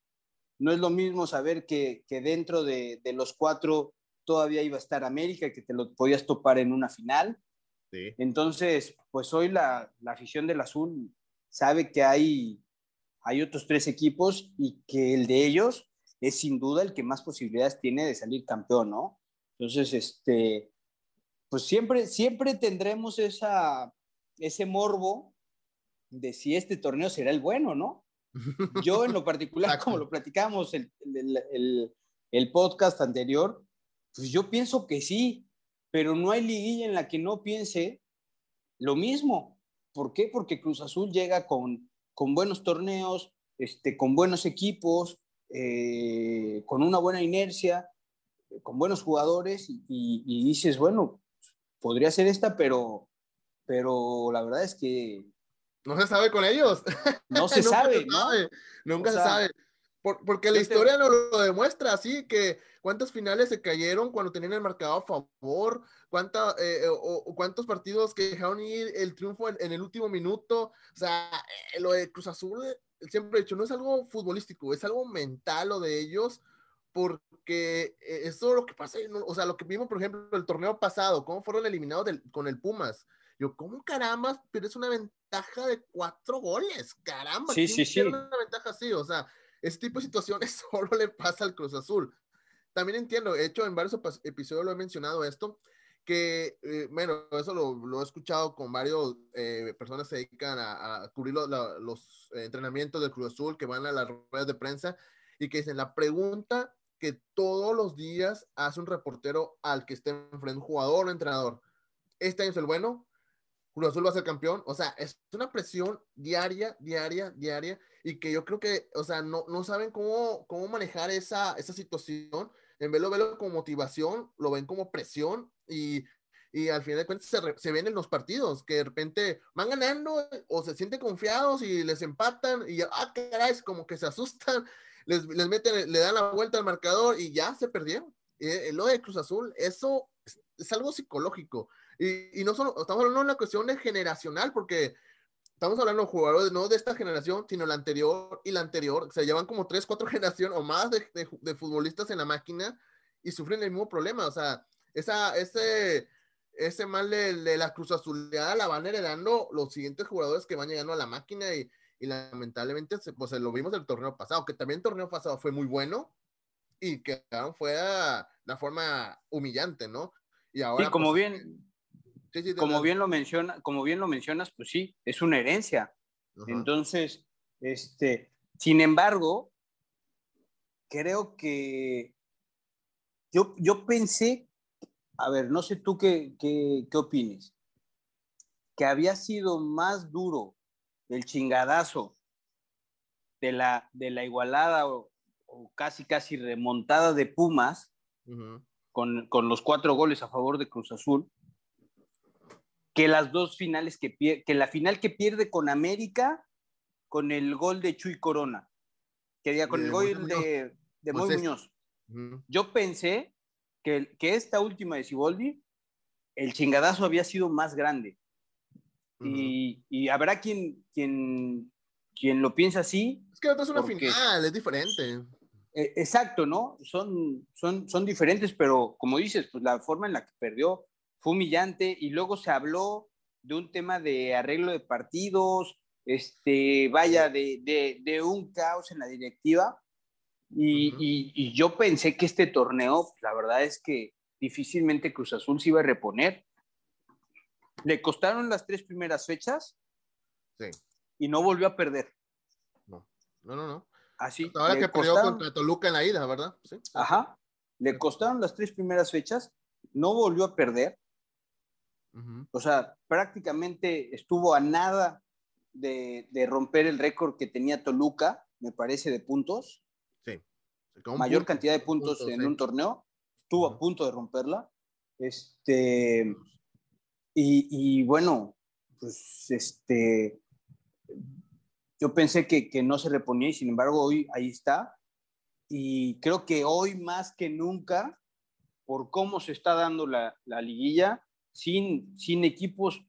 no es lo mismo saber que, que dentro de, de, los cuatro todavía iba a estar América, que te lo podías topar en una final. Sí. Entonces, pues hoy la, la afición del azul sabe que hay hay otros tres equipos y que el de ellos es sin duda el que más posibilidades tiene de salir campeón, ¿no? Entonces, este, pues siempre, siempre tendremos esa, ese morbo de si este torneo será el bueno, ¿no? Yo en lo particular, como lo platicamos el, el, el, podcast anterior, pues yo pienso que sí, pero no hay liguilla en la que no piense lo mismo. ¿Por qué? Porque Cruz Azul llega con con buenos torneos, este, con buenos equipos, eh, con una buena inercia, con buenos jugadores y, dices, bueno, podría ser esta, pero, pero la verdad es que... No se sabe con ellos. No se sabe, ¿no? Nunca se sabe. Porque la historia no lo demuestra, así que cuántas finales se cayeron cuando tenían el marcador a favor, cuánta, eh, o, cuántos partidos que dejaron ir el triunfo en, el último minuto. O sea, eh, lo de Cruz Azul, eh, siempre he dicho, no es algo futbolístico, es algo mental lo de ellos, porque eso es lo que pasa, o sea, lo que vimos, por ejemplo, el torneo pasado, cómo fueron eliminados con el Pumas. Yo, ¿cómo caramba? Pero es una ventaja de cuatro goles, caramba. Sí, sí, sí. Una ventaja así, o sea, ese tipo de situaciones solo le pasa al Cruz Azul. También entiendo, he hecho en varios episodios lo he mencionado esto, que, eh, bueno, eso lo, he escuchado con varios eh, personas que se dedican a, cubrir los entrenamientos del Cruz Azul, que van a las ruedas de prensa y que dicen la pregunta que todos los días hace un reportero al que esté enfrente, un jugador o entrenador. Este año es el bueno, Cruz Azul va a ser campeón. O sea, es una presión diaria, diaria, diaria, y que yo creo que, o sea, no, no saben cómo, cómo manejar esa, esa situación. En vez de verlo como motivación, lo ven como presión y, y al final de cuentas se, se, ven en los partidos, que de repente van ganando o se sienten confiados y les empatan y, ah, caray, como que se asustan, les, les meten, le dan la vuelta al marcador y ya se perdieron. Eh, lo de Cruz Azul, eso es, algo psicológico. Y, y, no solo, estamos hablando de una cuestión de generacional, porque estamos hablando de jugadores no de esta generación, sino la anterior y la anterior. O sea, llevan como tres, cuatro generaciones o más de, de, de futbolistas en la máquina y sufren el mismo problema. O sea, esa, ese, ese mal de, de la Cruz Azuleada la van heredando los siguientes jugadores que van llegando a la máquina y, y lamentablemente pues lo vimos el torneo pasado, que también el torneo pasado fue muy bueno y que fue de forma humillante, ¿no? Y ahora, sí, como pues, bien, sí, como bien lo menciona, como bien lo mencionas, pues sí, es una herencia. Entonces, este, sin embargo, creo que yo, yo pensé, a ver, no sé tú qué, qué, qué opines, que había sido más duro el chingadazo de la, de la igualada o, casi, casi remontada de Pumas con, con, los cuatro goles a favor de Cruz Azul, que las dos finales que pierde, que la final que pierde con América con el gol de Chuy Corona, que diga con el gol de, de Moy Muñoz. Yo pensé que, que, esta última de Siboldi, el chingadazo había sido más grande. y, y, habrá quien, quien, quien lo piensa así. Es que otra es una final, es diferente. Eh, exacto, ¿no? Son, son, son diferentes, pero como dices, pues la forma en la que perdió fue humillante y luego se habló de un tema de arreglo de partidos, este, vaya, de, de, de un caos en la directiva y, yo pensé que este torneo, la verdad es que difícilmente Cruz Azul se iba a reponer. Le costaron las tres primeras fechas y no volvió a perder. No, no, no. no. Así. Ahora que perdió contra Toluca en la ida, ¿verdad? Sí. Ajá. Le costaron las tres primeras fechas, no volvió a perder. O sea, prácticamente estuvo a nada de, de romper el récord que tenía Toluca, me parece, de puntos. Mayor cantidad de puntos en un torneo, estuvo a punto de romperla. Este, y, bueno, pues este, yo pensé que, que, no se reponía y sin embargo hoy ahí está. Y creo que hoy más que nunca, por cómo se está dando la, la liguilla, sin, sin equipos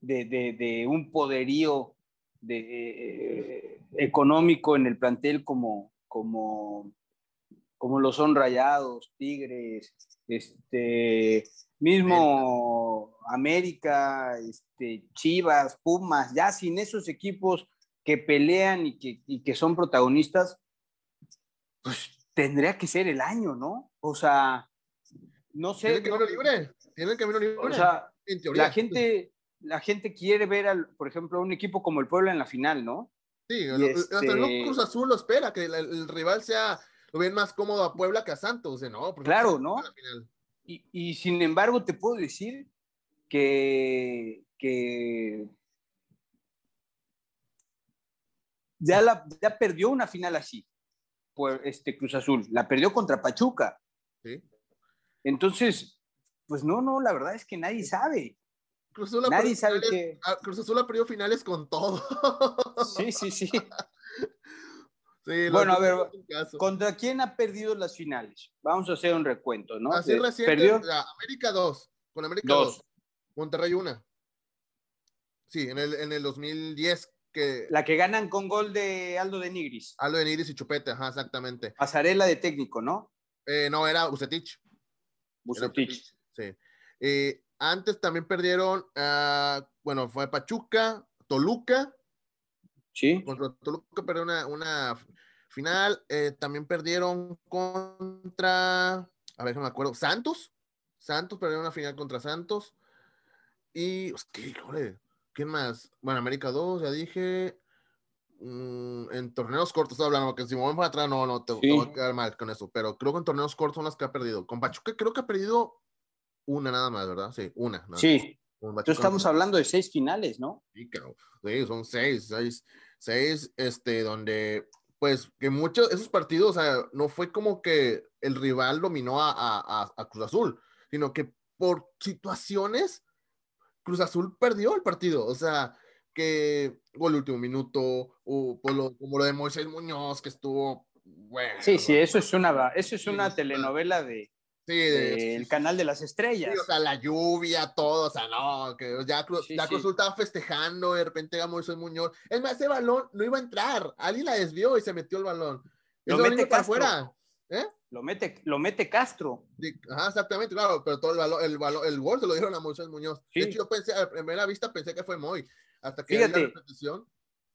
de, de, un poderío de, eh, económico en el plantel como, como, como lo son Rayados, Tigres, este, mismo América, este, Chivas, Pumas, ya sin esos equipos que pelean y que, y que son protagonistas, pues tendría que ser el año, ¿no? O sea, no sé. Camino. O sea, la gente, la gente quiere ver, al, por ejemplo, a un equipo como el Pueblo en la final, ¿no? Sí, hasta el este Cruz Azul lo espera, que el rival sea lo ven más cómodo a Puebla que a Santos, ¿no? claro, ¿no? Y, y, sin embargo, te puedo decir que, que ya, la, ya perdió una final así, por este Cruz Azul, la perdió contra Pachuca. ¿Sí? Entonces, pues no, no, la verdad es que nadie sabe. Cruz Azul nadie sabe que... Cruz Azul ha perdido finales con todo. Sí, sí, sí bueno, a ver, ¿contra quién ha perdido las finales? Vamos a hacer un recuento, ¿no? Así reciente, perdió América 2, con América 2. Monterrey 1. Sí, en el, en el 2010 que... La que ganan con gol de Aldo de Nigris. Aldo de Nigris y Chupete, ajá, exactamente. Pasarela de técnico, ¿no? Eh, no, era Bucetich. Bucetich. Sí. Eh, antes también perdieron, uh, bueno, fue Pachuca, Toluca. Sí. Contra Toluca perdió una, una Final, eh, también perdieron contra, a ver, no me acuerdo, Santos. Santos perdieron una final contra Santos. Y, ¿qué, joder, ¿quién más? Bueno, América 2, ya dije. Mm, en torneos cortos estoy hablando, porque si me voy para atrás, no, no, te, voy a quedar mal con eso. Pero creo que en torneos cortos son las que ha perdido. Con Pachuca creo que ha perdido una nada más, ¿verdad? Sí, una. sí. Entonces estamos hablando de seis finales, ¿no? Sí, claro. Sí, son seis, seis, seis, este, donde pues que muchos, esos partidos, o sea, no fue como que el rival dominó a, a, a, Cruz Azul, sino que por situaciones, Cruz Azul perdió el partido, o sea, que gol último minuto, o por lo, como lo de Moisés Muñoz, que estuvo, bueno. Sí, sí, eso es una, eso es una telenovela de, Sí, de- el canal de las estrellas. Sí, o sea, la lluvia, todo, o sea, no, que ya, Cruz, Sí, ya. Cruz estaba festejando, de repente llega Moisés Muñoz. Es más, ese balón no iba a entrar, alguien la desvió y se metió el balón. Lo mete iba para Castro. afuera. ¿Eh? Lo mete, lo mete Castro. Ajá, exactamente, claro, pero todo el balón, el balón, el gol se lo dieron a Moisés Muñoz. De hecho, yo pensé, a primera vista pensé que fue Moy, hasta que vi la Fíjate. repetición.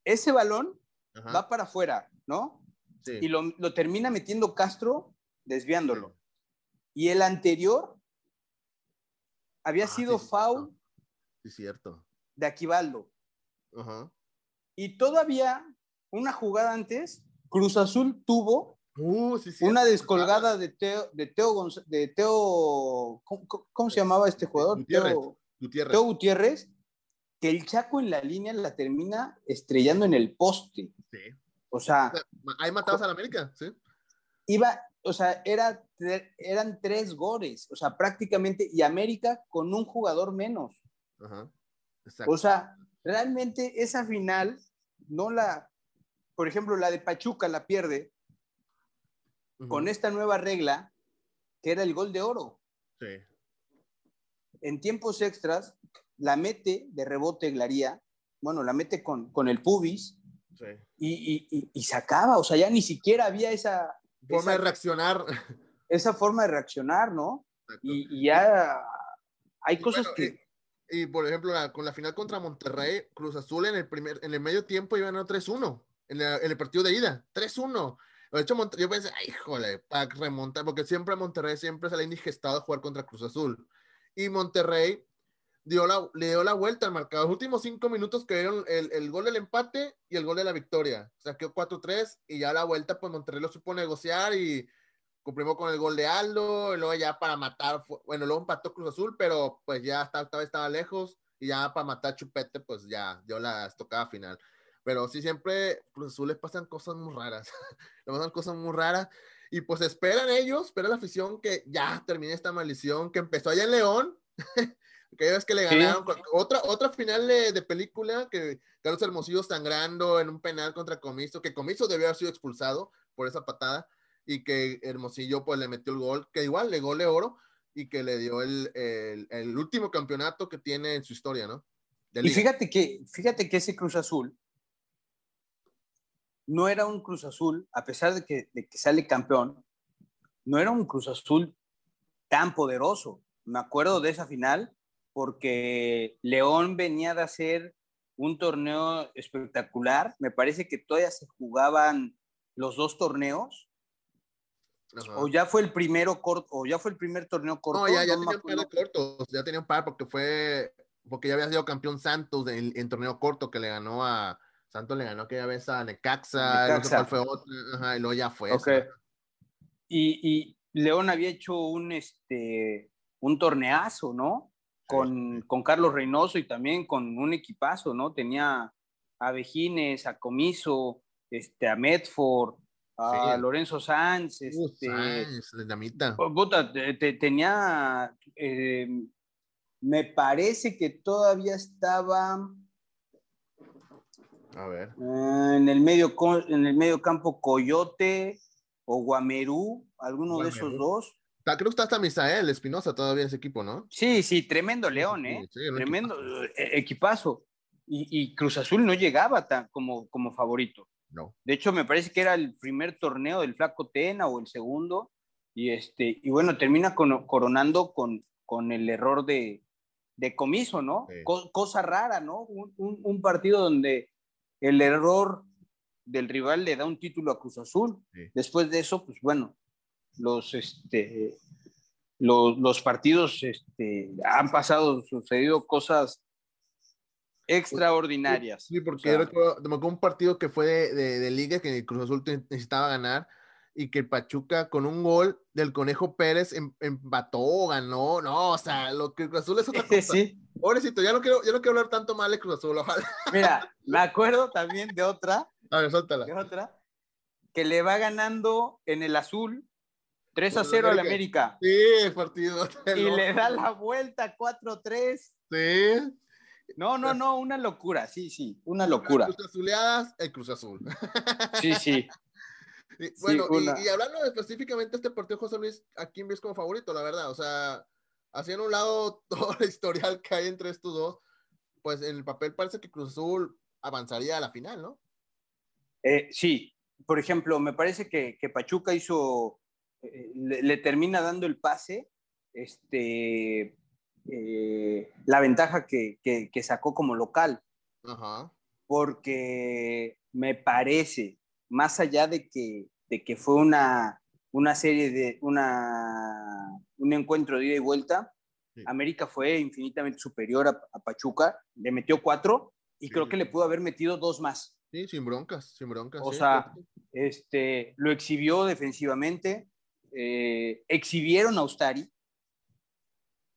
Ese balón Ajá, va para afuera, ¿no? Y lo, lo termina metiendo Castro, desviándolo. Y el anterior había Ah, sido sí, foul Sí, cierto. de Aquivaldo. Ajá. Y todavía, una jugada antes, Cruz Azul tuvo Uh, sí, una descolgada de Teo, de Teo, Gonz- de Teo ¿cómo, se llamaba este jugador? Gutiérrez. Teo, Gutiérrez. Teo Gutiérrez, que el Chaco en la línea la termina estrellando en el poste. Sí. O sea, O sea, Ahí matabas a la América, sí. iba, o sea, era, eran tres goles, o sea, prácticamente, y América con un jugador menos. Ajá. O sea, realmente esa final no la, por ejemplo, la de Pachuca la pierde con esta nueva regla, que era el gol de oro. Sí. En tiempos extras, la mete de rebote Glaría, bueno, la mete con, con el pubis Sí. y, y, y- y se acaba, o sea, ya ni siquiera había esa, Forma de Exacto. reaccionar. esa forma de reaccionar, ¿no? Y, y ya hay Y cosas bueno, que... Y por ejemplo, la- con la final contra Monterrey, Cruz Azul en el primer, en el medio tiempo iban a 3-1 en, en el partido de ida. 3-1. De hecho, yo pensé, ay, híjole, para remontar, porque siempre a Monterrey siempre se le ha indigestado jugar contra Cruz Azul. Y Monterrey dio la, le dio la vuelta al marcador. Los últimos cinco minutos que dieron el, el gol del empate y el gol de la victoria. O sea, quedó 4-3 y ya la vuelta, pues Monterrey lo supo negociar y cumplimos con el gol de Aldo, y luego ya para matar, fue- bueno, luego empató Cruz Azul, pero pues ya estaba, estaba, lejos, y ya para matar Chupete, pues ya dio la estocada final. Pero sí, siempre Cruz Azul les pasan cosas muy raras, le pasan cosas muy raras, y pues esperan ellos, espera la afición que ya termine esta maldición que empezó allá en León, que es que le ganaron otra, otra final de, de película que Carlos Hermosillo sangrando en un penal contra Comiso, que Comiso debió haber sido expulsado por esa patada y que Hermosillo pues le metió el gol, que igual le gol de oro y que le dio el, el, el último campeonato que tiene en su historia, ¿no? Y fíjate que, fíjate que ese Cruz Azul no era un Cruz Azul, a pesar de que, de que sale campeón, no era un Cruz Azul tan poderoso. Me acuerdo de esa final porque León venía de hacer un torneo espectacular. Me parece que todavía se jugaban los dos torneos. Ajá. O ya fue el primero corto, o ya fue el primer torneo corto. No, ya, ya no me tenía un par de cortos, ya tenía un par porque fue, porque ya había sido campeón Santos en, en torneo corto que le ganó a, Santos le ganó aquella vez a Necaxa, no sé Necaxa. cuál fue otra, ajá, y luego ya fue. Y, y León había hecho un, este, un torneazo, ¿no? Con, con Carlos Reynoso y también con un equipazo, ¿no? Tenía a Vejines, a Comiso, este, a Medford, a Sí. Lorenzo Sanz, Uh, este. Oh, puta, te- te- tenía, eh, me parece que todavía estaba A ver. eh, en, el medio, en el medio campo Coyote o Guamerú, alguno de esos dos. Creo que está hasta Misael Espinosa todavía ese equipo, ¿no? Sí, sí, tremendo León, ¿eh? Sí, sí, un tremendo equipazo. eh, equipazo. Y, y Cruz Azul no llegaba tan, como, como favorito. No. De hecho, me parece que era el primer torneo del Flaco Tena o el segundo. Y, este, y bueno, termina con- coronando con, con el error de, de comiso, ¿no? Sí. Co- cosa rara, ¿no? Un, un- un partido donde el error del rival le da un título a Cruz Azul. Después de eso, pues bueno, los, este, los, los partidos este, han pasado, sucedido cosas extraordinarias. Sí, porque O sea, yo recuerdo, me acuerdo un partido que fue de, de- de liga que el Cruz Azul necesitaba ganar y que el Pachuca con un gol del Conejo Pérez em- empató, ganó, no, o sea, lo que el Cruz Azul es otra cosa. sí. Pobrecito, ya no quiero, ya no quiero hablar tanto mal de Cruz Azul, ojalá. Mira, me acuerdo también de otra, A ver, suéltala. de otra, que le va ganando en el azul 3 a Con el 0 al América. Sí, partido. Y le da la vuelta 4-3. Sí. No, no, no, una locura, sí, sí, una locura. Cruz Azuleadas, el Cruz Azul. Sí, sí. bueno, y, hablando específicamente de este partido, José Luis, ¿a quién ves como favorito, la verdad? O sea, haciendo un lado todo el historial que hay entre estos dos, pues en el papel parece que Cruz Azul avanzaría a la final, ¿no? Eh, sí, por ejemplo, me parece que, Pachuca hizo, eh, le, termina dando el pase, este, eh, la ventaja que, sacó como local. Porque me parece, más allá de que, de que fue una, una serie de una, un encuentro de ida y vuelta, América fue infinitamente superior a, Pachuca, le metió cuatro y creo que le pudo haber metido dos más. Sí, sin broncas, sin broncas. O sea, este, lo exhibió defensivamente, eh, exhibieron a Ustari.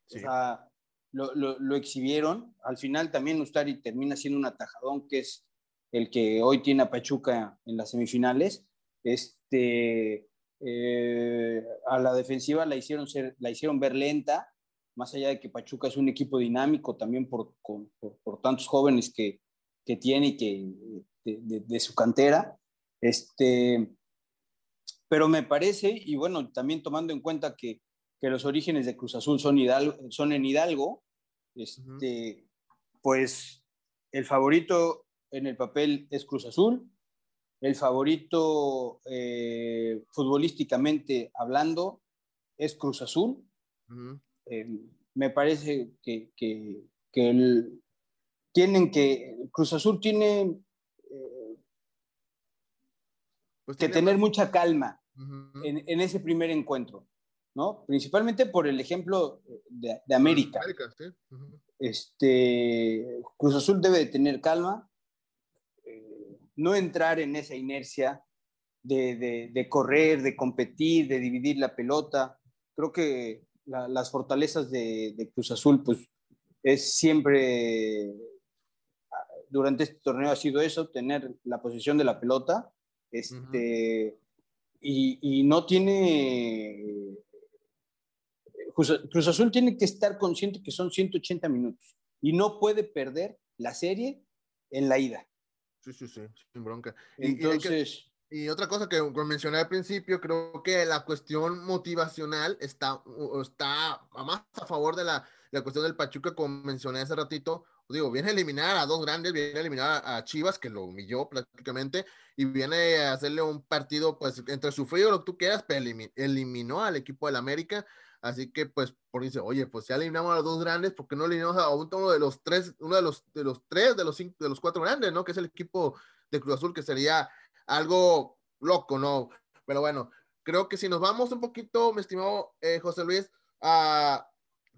O sea, lo, lo, exhibieron. Al final también Ustari termina siendo un atajadón, que es el que hoy tiene a Pachuca en las semifinales. Este, eh, a la defensiva la hicieron, ser, la hicieron ver lenta, más allá de que Pachuca es un equipo dinámico también por, por, tantos jóvenes que, que, tiene y que de, su cantera. Este, pero me parece, y bueno, también tomando en cuenta que, que los orígenes de Cruz Azul son, son en Hidalgo, este, pues el favorito en el papel es Cruz Azul, el favorito eh, futbolísticamente hablando es Cruz Azul. Eh, me parece que, que, tienen que, Cruz Azul tiene eh, pues que tener mucha calma en, ese primer encuentro, ¿no? Principalmente por el ejemplo de, América. este, Cruz Azul debe de tener calma, no entrar en esa inercia de, correr, de competir, de dividir la pelota. Creo que las fortalezas de, Cruz Azul, pues es siempre, durante este torneo ha sido eso, tener la posición de la pelota. Este, y, no tiene... Cruz Azul tiene que estar consciente que son 180 minutos y no puede perder la serie en la ida. Sí, sí, sí, sin bronca. Entonces... Y, otra cosa que mencioné al principio, creo que la cuestión motivacional está, está más a favor de la, la cuestión del Pachuca, como mencioné hace ratito. Digo, viene a eliminar a dos grandes, viene a eliminar a Chivas, que lo humilló prácticamente, y viene a hacerle un partido, pues, entre sufrido lo que tú quieras, pero eliminó al equipo del América. Así que, pues, por dice, oye, pues ya eliminamos a los dos grandes, ¿por qué no eliminamos a uno de los tres, uno de los, de los tres, de los cinco, de los cuatro grandes, ¿no? Que es el equipo de Cruz Azul, que sería algo loco, ¿no? Pero bueno, creo que si nos vamos un poquito, mi estimado eh, José Luis, a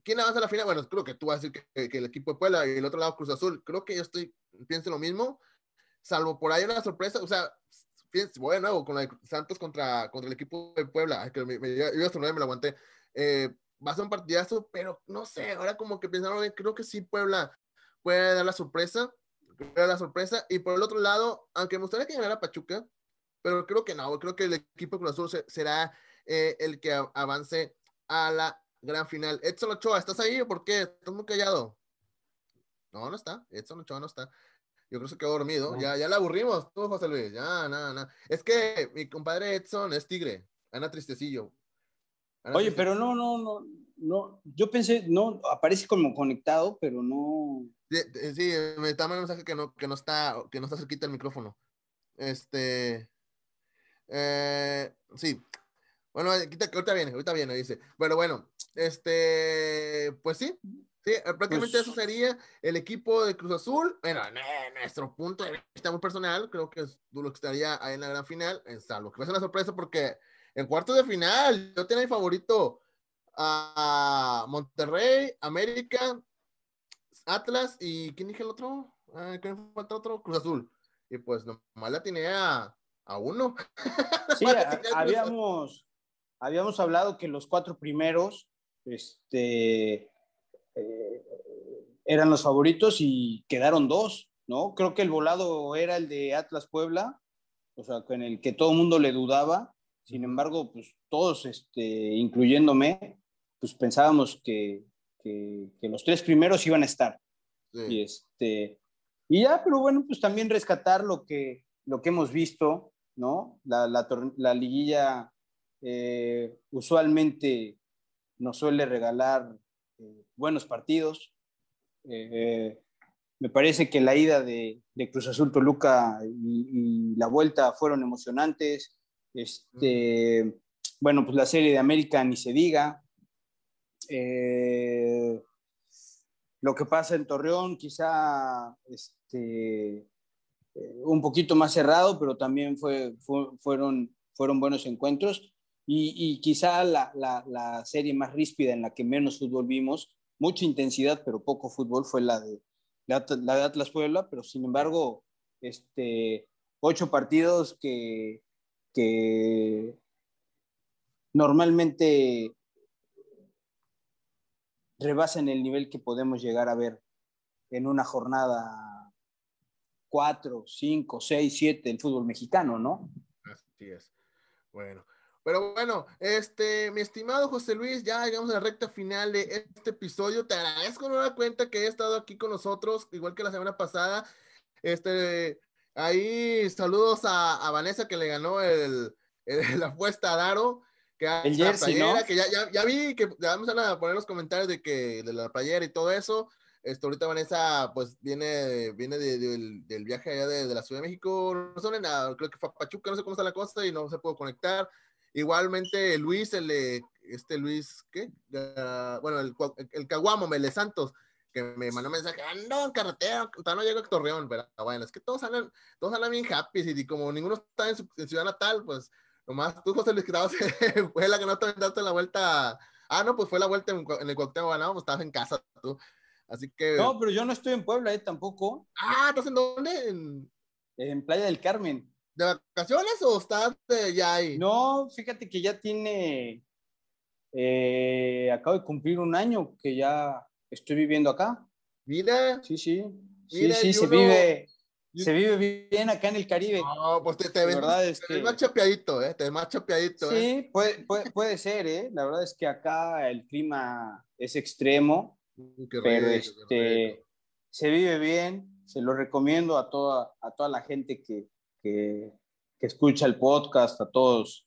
quién avanza a la final, bueno, creo que tú vas a decir que, el equipo de Puebla y el otro lado Cruz Azul, creo que yo estoy, pienso lo mismo, salvo por ahí una sorpresa, o sea, voy de nuevo con la de Santos contra, contra el equipo de Puebla, que me, me, yo, yo me lo aguanté. Eh, va a ser un partidazo, pero no sé, ahora como que pensaron, creo que sí Puebla puede dar la sorpresa, puede dar la sorpresa, y por el otro lado, aunque me gustaría que ganara Pachuca, pero creo que no, creo que el equipo Cruz Azul será eh, el que avance a la gran final. Edson Ochoa, ¿estás ahí o por qué? Estás muy callado. No, no está, Edson Ochoa no está. Yo creo que se quedó dormido. Ya, ya le aburrimos, tú, José Luis. Ya, nada, nada. Es que mi compadre Edson es tigre. Anda tristecillo. Oye, pero no, no, no, no, yo pensé, no, aparece como conectado, pero no. Sí, me está mandando un mensaje que no, que no está, que no está cerquita el micrófono. Este, eh, sí. Bueno, ahorita viene, ahorita viene, dice. Bueno, bueno, este, pues sí, sí, eh, prácticamente pues eso sería el equipo de Cruz Azul. Bueno, en nuestro punto de vista muy personal, creo que es lo que estaría ahí en la gran final, en salvo que va a ser una sorpresa porque en cuartos de final, yo tenía mi favorito a Monterrey, América, Atlas y ¿quién dije el otro? ¿Quién falta otro? Cruz Azul. Y pues nomás la tenía a, a uno. Sí, habíamos, habíamos hablado que los cuatro primeros este, eh, eran los favoritos y quedaron dos, ¿no? Creo que el volado era el de Atlas Puebla, o sea, en el que todo el mundo le dudaba, sin embargo, pues todos, este, incluyéndome, pues pensábamos que, que, los tres primeros iban a estar. Y, este, y ya, pero bueno, pues también rescatar lo que, lo que hemos visto ¿no? La, la, liguilla eh, usualmente nos suele regalar eh, buenos partidos. Eh, me parece que la ida de, Cruz Azul Toluca y, la vuelta fueron emocionantes. Este, bueno, pues la serie de América ni se diga. lo que pasa en Torreón, quizá este, un poquito más cerrado, pero también fue, fueron, fueron buenos encuentros. Y, quizá la, serie más ríspida en la que menos fútbol vimos, mucha intensidad, pero poco fútbol, fue la de, la, de Atlas Puebla, pero sin embargo, este, ocho partidos que, que normalmente rebasan el nivel que podemos llegar a ver en una jornada cuatro, cinco, seis, siete el fútbol mexicano, ¿no? Así es. Bueno, pero bueno, este, mi estimado José Luis, ya llegamos a la recta final de este episodio. Te agradezco nueva cuenta que hayas estado aquí con nosotros, igual que la semana pasada. Este, ahí saludos a, Vanessa que le ganó el, la apuesta a Daro. Que el jersey, ¿no? que ya, ya, vi que ya vamos a poner los comentarios de que de la playera y todo eso. Esto, ahorita Vanessa, pues viene, viene del, del, viaje allá de, de, la Ciudad de México, no sé nada, creo que fue a Pachuca, no sé cómo está la cosa y no se pudo conectar. Igualmente Luis, el este Luis, ¿qué? bueno, el, el, Caguamo, Mele Santos, que me mandó un mensaje, ando en carretera, no llego a Torreón, pero bueno, es que todos salen, todos salen bien happy y como ninguno está en su ciudad natal, pues nomás tú, José Luis, que fue la que no te aventaste la vuelta, ah, no, pues fue la vuelta en, el Cuauhtémoc, ganado, pues estabas en casa tú. Así que. No, pero yo no estoy en Puebla, ¿eh? Tampoco. Ah, ¿estás en dónde? En, en Playa del Carmen. ¿De vacaciones o estás ya ahí? No, fíjate que ya tiene. Eh, acabo de cumplir un año que ya estoy viviendo acá. Mira. Sí, sí. sí, sí, se vive. Se vive bien acá en el Caribe. No, pues te, te ves, es que... más chapeadito, ¿eh? Te ves más chapeadito. Sí, ¿eh? puede, puede, puede, ser, ¿eh? La verdad es que acá el clima es extremo pero este, se vive bien, se lo recomiendo a toda, a toda la gente que, que, escucha el podcast, a todos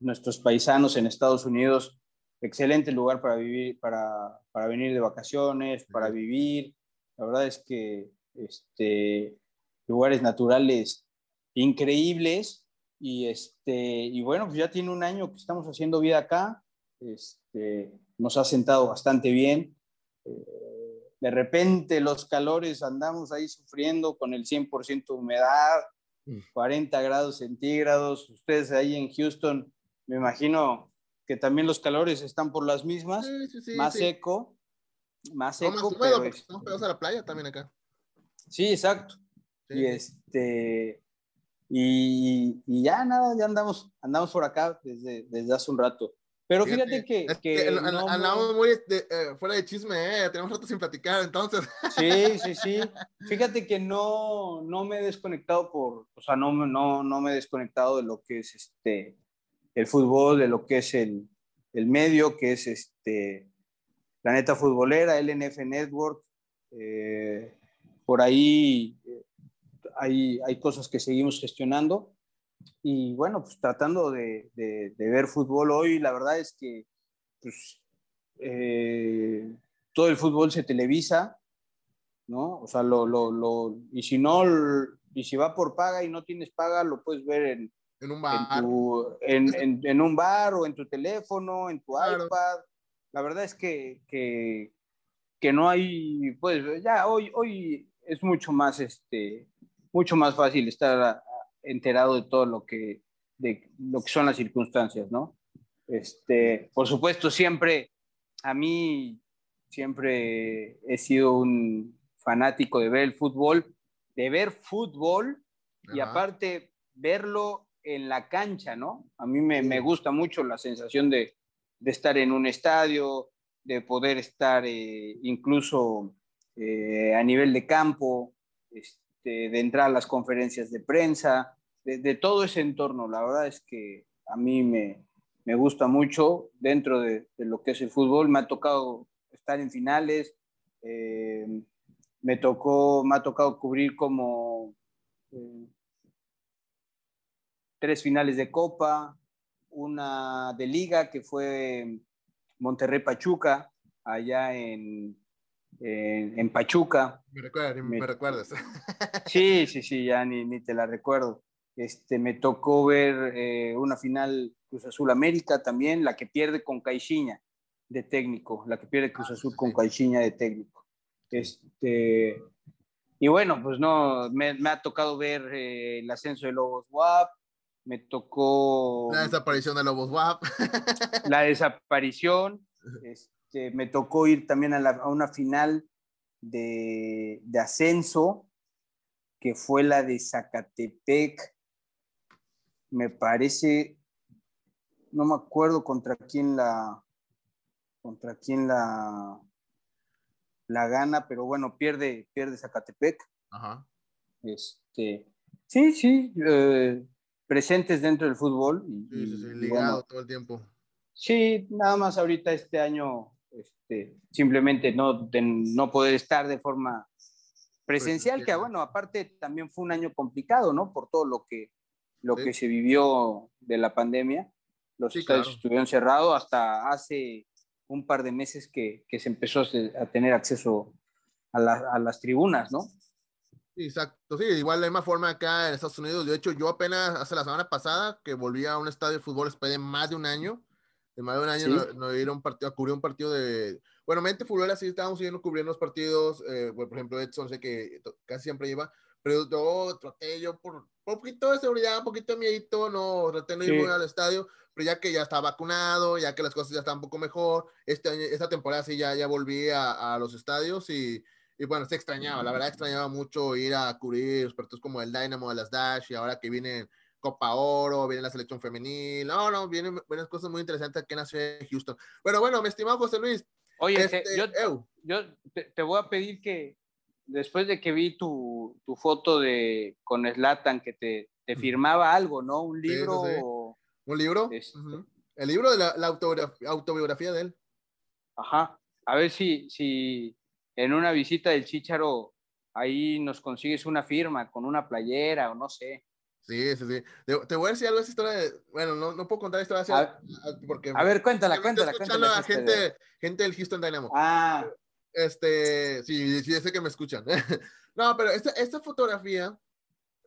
nuestros paisanos en Estados Unidos. Excelente lugar para vivir, para, para venir de vacaciones, para vivir. La verdad es que este, lugares naturales increíbles y este y bueno pues ya tiene un año que estamos haciendo vida acá este, nos ha sentado bastante bien de repente los calores andamos ahí sufriendo con el 100% de humedad, 40 mm. grados centígrados. Ustedes ahí en Houston, me imagino que también los calores están por las mismas, más seco, más seco. pero este estamos pegados a la playa también acá. Sí, exacto. Y este y, y, ya nada, ya andamos, andamos por acá desde, desde hace un rato. Pero fíjate, que, que, andamos muy eh, fuera de chisme, ¿eh? tenemos rato sin platicar, entonces. Sí, sí, sí. Fíjate que no, no me he desconectado por, o sea, no, no, no me he desconectado de lo que es este, el fútbol, de lo que es el, el medio, que es este, Planeta Futbolera, LNF Network. Eh, por ahí eh, hay, hay cosas que seguimos gestionando y bueno, pues tratando de, de, ver fútbol hoy, la verdad es que pues, eh, todo el fútbol se televisa, ¿no? O sea, lo, lo, lo, y si no, y si va por paga y no tienes paga, lo puedes ver en, en un bar. En, en, en, un bar o en tu teléfono, en tu iPad. La verdad es que, que, que, no hay, pues ya hoy, hoy es mucho más, este, mucho más fácil estar enterado de todo lo que, de lo que son las circunstancias, ¿no? Este, por supuesto, siempre, a mí siempre he sido un fanático de ver el fútbol, de ver fútbol y aparte verlo en la cancha, ¿no? A mí me, me gusta mucho la sensación de, de, estar en un estadio, de poder estar eh, incluso eh, a nivel de campo, este, este, de entrar a las conferencias de prensa, de, todo ese entorno. La verdad es que a mí me, me gusta mucho dentro de, lo que es el fútbol. Me ha tocado estar en finales, eh, me, tocó, me ha tocado cubrir como... Eh, tres finales de Copa, una de Liga que fue Monterrey Pachuca, allá en, en, Pachuca. Me, recuerdas, me, recuerdas. Sí, sí, sí, ya ni, ni, te la recuerdo. Este, me tocó ver eh, una final Cruz Azul América también, la que pierde con Caixinha de técnico, la que pierde Cruz ah, Azul con Caixinha de técnico. Este, y bueno, pues no, me, me ha tocado ver eh, el ascenso de Lobos WAP, me tocó... La desaparición de Lobos WAP. la desaparición, este, me tocó ir también a, una final de, de, ascenso, que fue la de Zacatepec, me parece, no me acuerdo contra quién la, contra quién la, la gana, pero bueno, pierde, pierde Zacatepec. Ajá. Este, sí, sí, eh, presentes dentro del fútbol. Y, sí, sí, ligado todo el tiempo. Sí, nada más ahorita este año, este, simplemente no, no poder estar de forma presencial, que bueno, aparte también fue un año complicado, ¿no? Por todo lo que, lo que se vivió de la pandemia. Los estadios estuvieron cerrados hasta hace un par de meses que, que se empezó a tener acceso a, a las tribunas, ¿no? Exacto, sí, igual de la misma forma acá en Estados Unidos. De hecho, yo apenas hace la semana pasada que volví a un estadio de fútbol después de más de un año, de más de un año no, no un partido, a cubrir un partido de, bueno, mente fútbol así estábamos siguiendo cubriendo los partidos, eh, por ejemplo, Edson sé que casi siempre iba, pero yo traté yo por un poquito de seguridad, un poquito de miedito, no, traté de ir al estadio, pero ya que ya está vacunado, ya que las cosas ya están un poco mejor, este año, esta temporada sí ya, ya volví a, a los estadios y y bueno, se extrañaba, la verdad extrañaba mucho ir a cubrir los partidos como el Dynamo de las Dash y ahora que viene Copa Oro, viene la selección femenil, no, no, vienen, vienen cosas muy interesantes aquí en la ciudad de Houston. Pero bueno, mi estimado José Luis. Oye, este, yo, yo te, voy a pedir que después de que vi tu, tu foto de con Slatan que te, te, firmaba algo, ¿no? Un libro. ¿Un libro? Este. El libro de la, la autobiografía de él. Ajá. A ver si, si, en una visita del Chicharo, ahí nos consigues una firma con una playera o no sé. Sí, sí, sí. Te, voy a decir algo de esa historia. De, bueno, no, no puedo contar esta historia. A, porque, a ver, cuéntala, cuéntala. cuéntala a gente, gente del Houston Dynamo. Ah. Este, sí, sí, sé que me escuchan. no, pero esta, esta fotografía,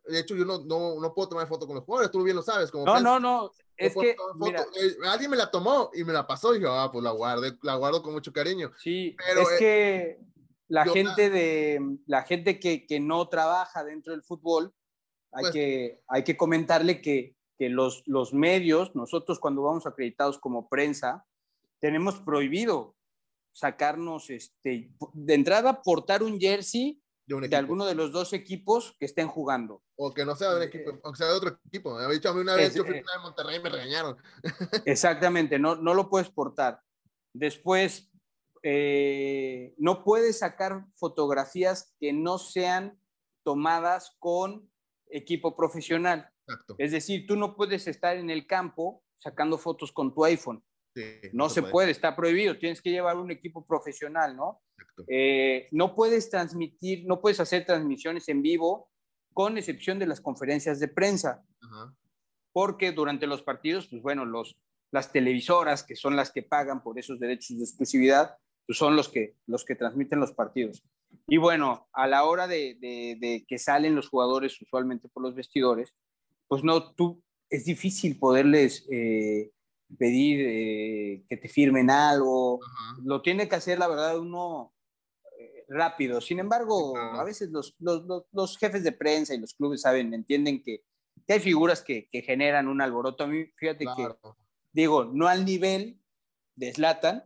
de hecho, yo no, no, no, puedo tomar foto con los jugadores, tú bien lo sabes. Como no, no, no, es que eh, alguien me la tomó y me la pasó y dije, ah, pues la guardé, la guardo con mucho cariño. Sí, pero es que la gente, de, la gente que, que, no trabaja dentro del fútbol, hay, pues que, hay que comentarle que, que los, los medios, nosotros cuando vamos acreditados como prensa, tenemos prohibido sacarnos, este, de entrada, portar un jersey de, alguno de los dos equipos que estén jugando. O que no sea de un equipo, o que sea de otro equipo. Me dicho a mí una vez, yo fui eh, a Monterrey y me regañaron. Exactamente, no, no lo puedes portar. Después, eh, no puedes sacar fotografías que no sean tomadas con equipo profesional. Es decir, tú no puedes estar en el campo sacando fotos con tu iPhone. no, se, puede. está prohibido. Tienes que llevar un equipo profesional, ¿no? Eh, no puedes transmitir, no puedes hacer transmisiones en vivo, con excepción de las conferencias de prensa. Porque durante los partidos, pues bueno, los, las televisoras, que son las que pagan por esos derechos de exclusividad, pues, son los que, los que transmiten los partidos. Y bueno, a la hora de, de, que salen los jugadores usualmente por los vestidores, pues no, tú, es difícil poderles eh, pedir eh, que te firmen algo. Lo tiene que hacer, la verdad, uno eh, rápido. Sin embargo, a veces los, los, los, jefes de prensa y los clubes saben, entienden que, que hay figuras que, que, generan un alboroto. A mí, fíjate que, digo, no al nivel de Slatan,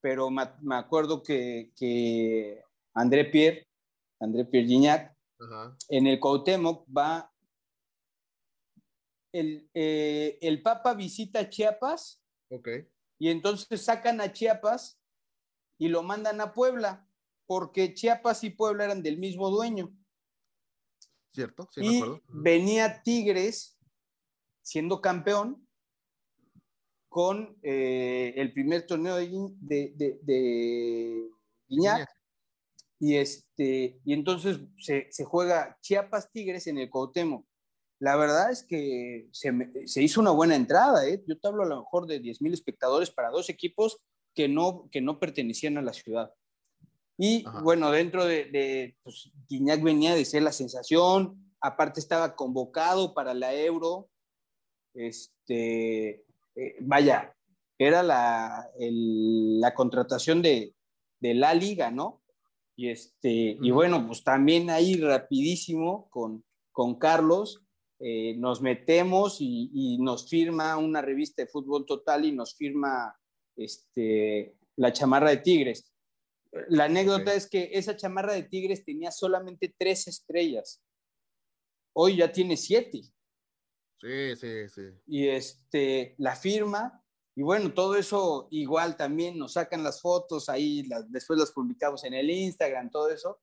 pero me, acuerdo que, que, André Pierre, André Pierre Gignac, en el Cuauhtémoc va, el, eh, el Papa visita Chiapas, y entonces sacan a Chiapas y lo mandan a Puebla, porque Chiapas y Puebla eran del mismo dueño. Cierto, sí, y venía Tigres siendo campeón con eh, el primer torneo de, de, de, Y, este, y entonces se, se, juega Chiapas Tigres en el Cuauhtémoc. la verdad es que se, se hizo una buena entrada. ¿eh? Yo te hablo a lo mejor de 10 mil espectadores para dos equipos que no, que no pertenecían a la ciudad. Y bueno, dentro de, de pues, Guiñac venía de ser la sensación, aparte estaba convocado para la Euro, este, eh, vaya, era la, la contratación de, de, la liga, ¿no? Y, este, y bueno, pues también ahí rapidísimo con, con Carlos, eh, nos metemos y, nos firma una revista de fútbol total y nos firma este, la chamarra de Tigres. La anécdota es que esa chamarra de Tigres tenía solamente tres estrellas. Hoy ya tiene siete. Sí, sí, sí. Y este, la firma, y bueno, todo eso igual también nos sacan las fotos ahí, después las publicamos en el Instagram, todo eso.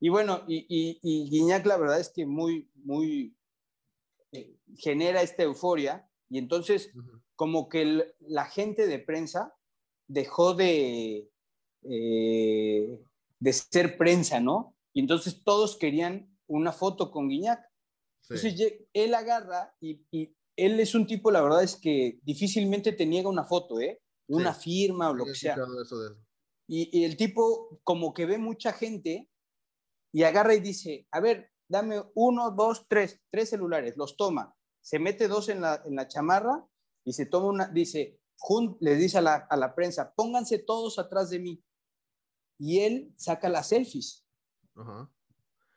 Y bueno, y, y, Guiñac la verdad es que muy, muy, eh, genera esta euforia, y entonces como que la gente de prensa dejó de, eh, de ser prensa, ¿no? Y entonces todos querían una foto con Guiñac. Entonces él agarra y, él es un tipo, la verdad es que difícilmente te niega una foto, ¿eh? Una firma o lo que sea. Y, y, el tipo como que ve mucha gente y agarra y dice, a ver, dame uno, dos, tres, tres celulares, los toma, se mete dos en la, en la chamarra y se toma una, dice, le dice a la, a la prensa, pónganse todos atrás de mí y él saca las selfies.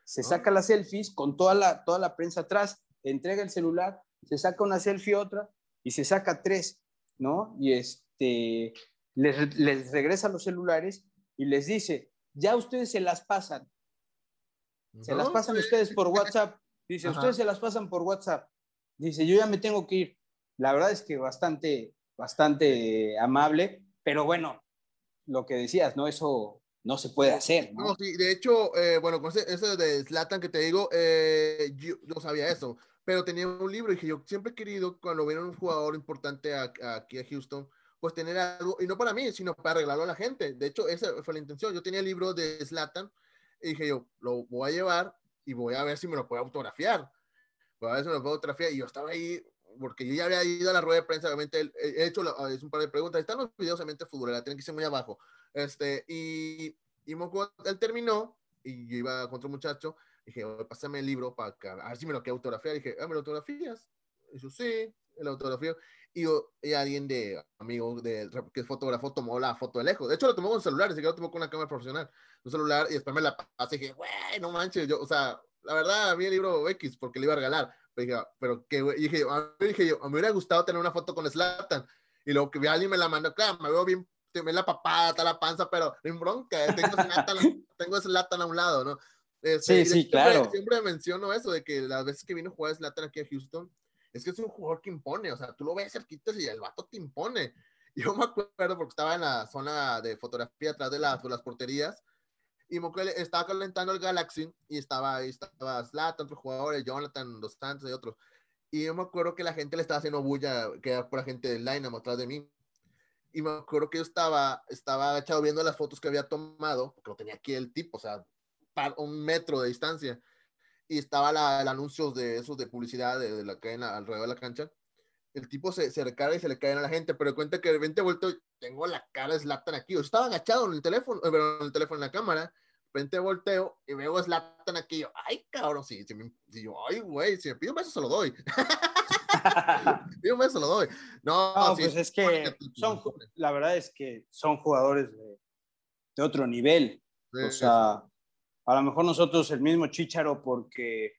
Se saca las selfies con toda la, toda la prensa atrás, entrega el celular, se saca una selfie otra y se saca tres, ¿no? Y este, les, les regresa los celulares y les dice, ya ustedes se las pasan. Se las pasan ustedes por WhatsApp. Dice, ustedes se las pasan por WhatsApp. Dice, yo ya me tengo que ir. La verdad es que bastante, bastante amable, pero bueno, lo que decías, ¿no? Eso no se puede hacer. No, sí, de hecho, eh, bueno, con ese, de Slatan que te digo, eh, yo no sabía eso, pero tenía un libro y dije, yo siempre he querido, cuando viene un jugador importante aquí a Houston, pues tener algo, y no para mí, sino para arreglarlo a la gente. De hecho, esa fue la intención. Yo tenía el libro de Slatan y dije yo, lo voy a llevar y voy a ver si me lo puedo autografiar. Voy a ver si me lo puedo autografiar. Y yo estaba ahí, porque yo ya había ido a la rueda de prensa, obviamente he hecho es un par de preguntas. Están los videos, obviamente, futbolera, tienen que ser muy abajo. Este, y, y él terminó y yo iba contra un muchacho. Dije, pásame el libro para a ver si me lo quiero autografiar. Dije, ah, ¿me lo autografías? Y yo, sí, el autografío. Y, yo, y alguien de amigo de, que es fotógrafo tomó la foto de lejos. De hecho, lo tomó con celular, así que lo tomó con una cámara profesional. Un celular y después me la pasé dije, güey, no manches. Yo, o sea, la verdad, vi el libro X porque le iba a regalar. Pero dije, pero que, y dije, a mí, dije yo, me hubiera gustado tener una foto con Slatan. Y luego que a alguien me la mandó, claro, me veo bien me la papada, está la panza, pero en bronca, eh, tengo ese tengo a un lado, ¿no? Este, sí, sí, claro. Siempre menciono eso, de que las veces que vino a jugar Slatan aquí a Houston, es que es un jugador que impone, o sea, tú lo ves cerquita y el vato te impone. Yo me acuerdo porque estaba en la zona de fotografía atrás de las, de las porterías, y me acuerdo, estaba calentando el Galaxy, y estaba ahí, estaba Slatan, otros jugadores, Jonathan, Dos Santos y otros. Y yo me acuerdo que la gente le estaba haciendo bulla, que era por la gente del Dynamo atrás de mí y me acuerdo que yo estaba, estaba agachado viendo las fotos que había tomado, porque lo tenía aquí el tipo, o sea, un metro de distancia, y estaba la, el anuncio de esos de publicidad de, la cadena alrededor de la cancha. El tipo se, se recarga y se le cae a la gente, pero cuenta que de repente vuelto, tengo la cara de Slatan aquí. Yo estaba agachado en el teléfono, eh, en el teléfono, en la cámara. De repente volteo y veo a Slatan aquí. Yo, ay, cabrón, si, si, yo, ay, güey, si me pido un beso se lo doy. un beso lo doy. No, pues es que son, la verdad es que son jugadores de, de otro nivel. o sea, a lo mejor nosotros el mismo Chicharo porque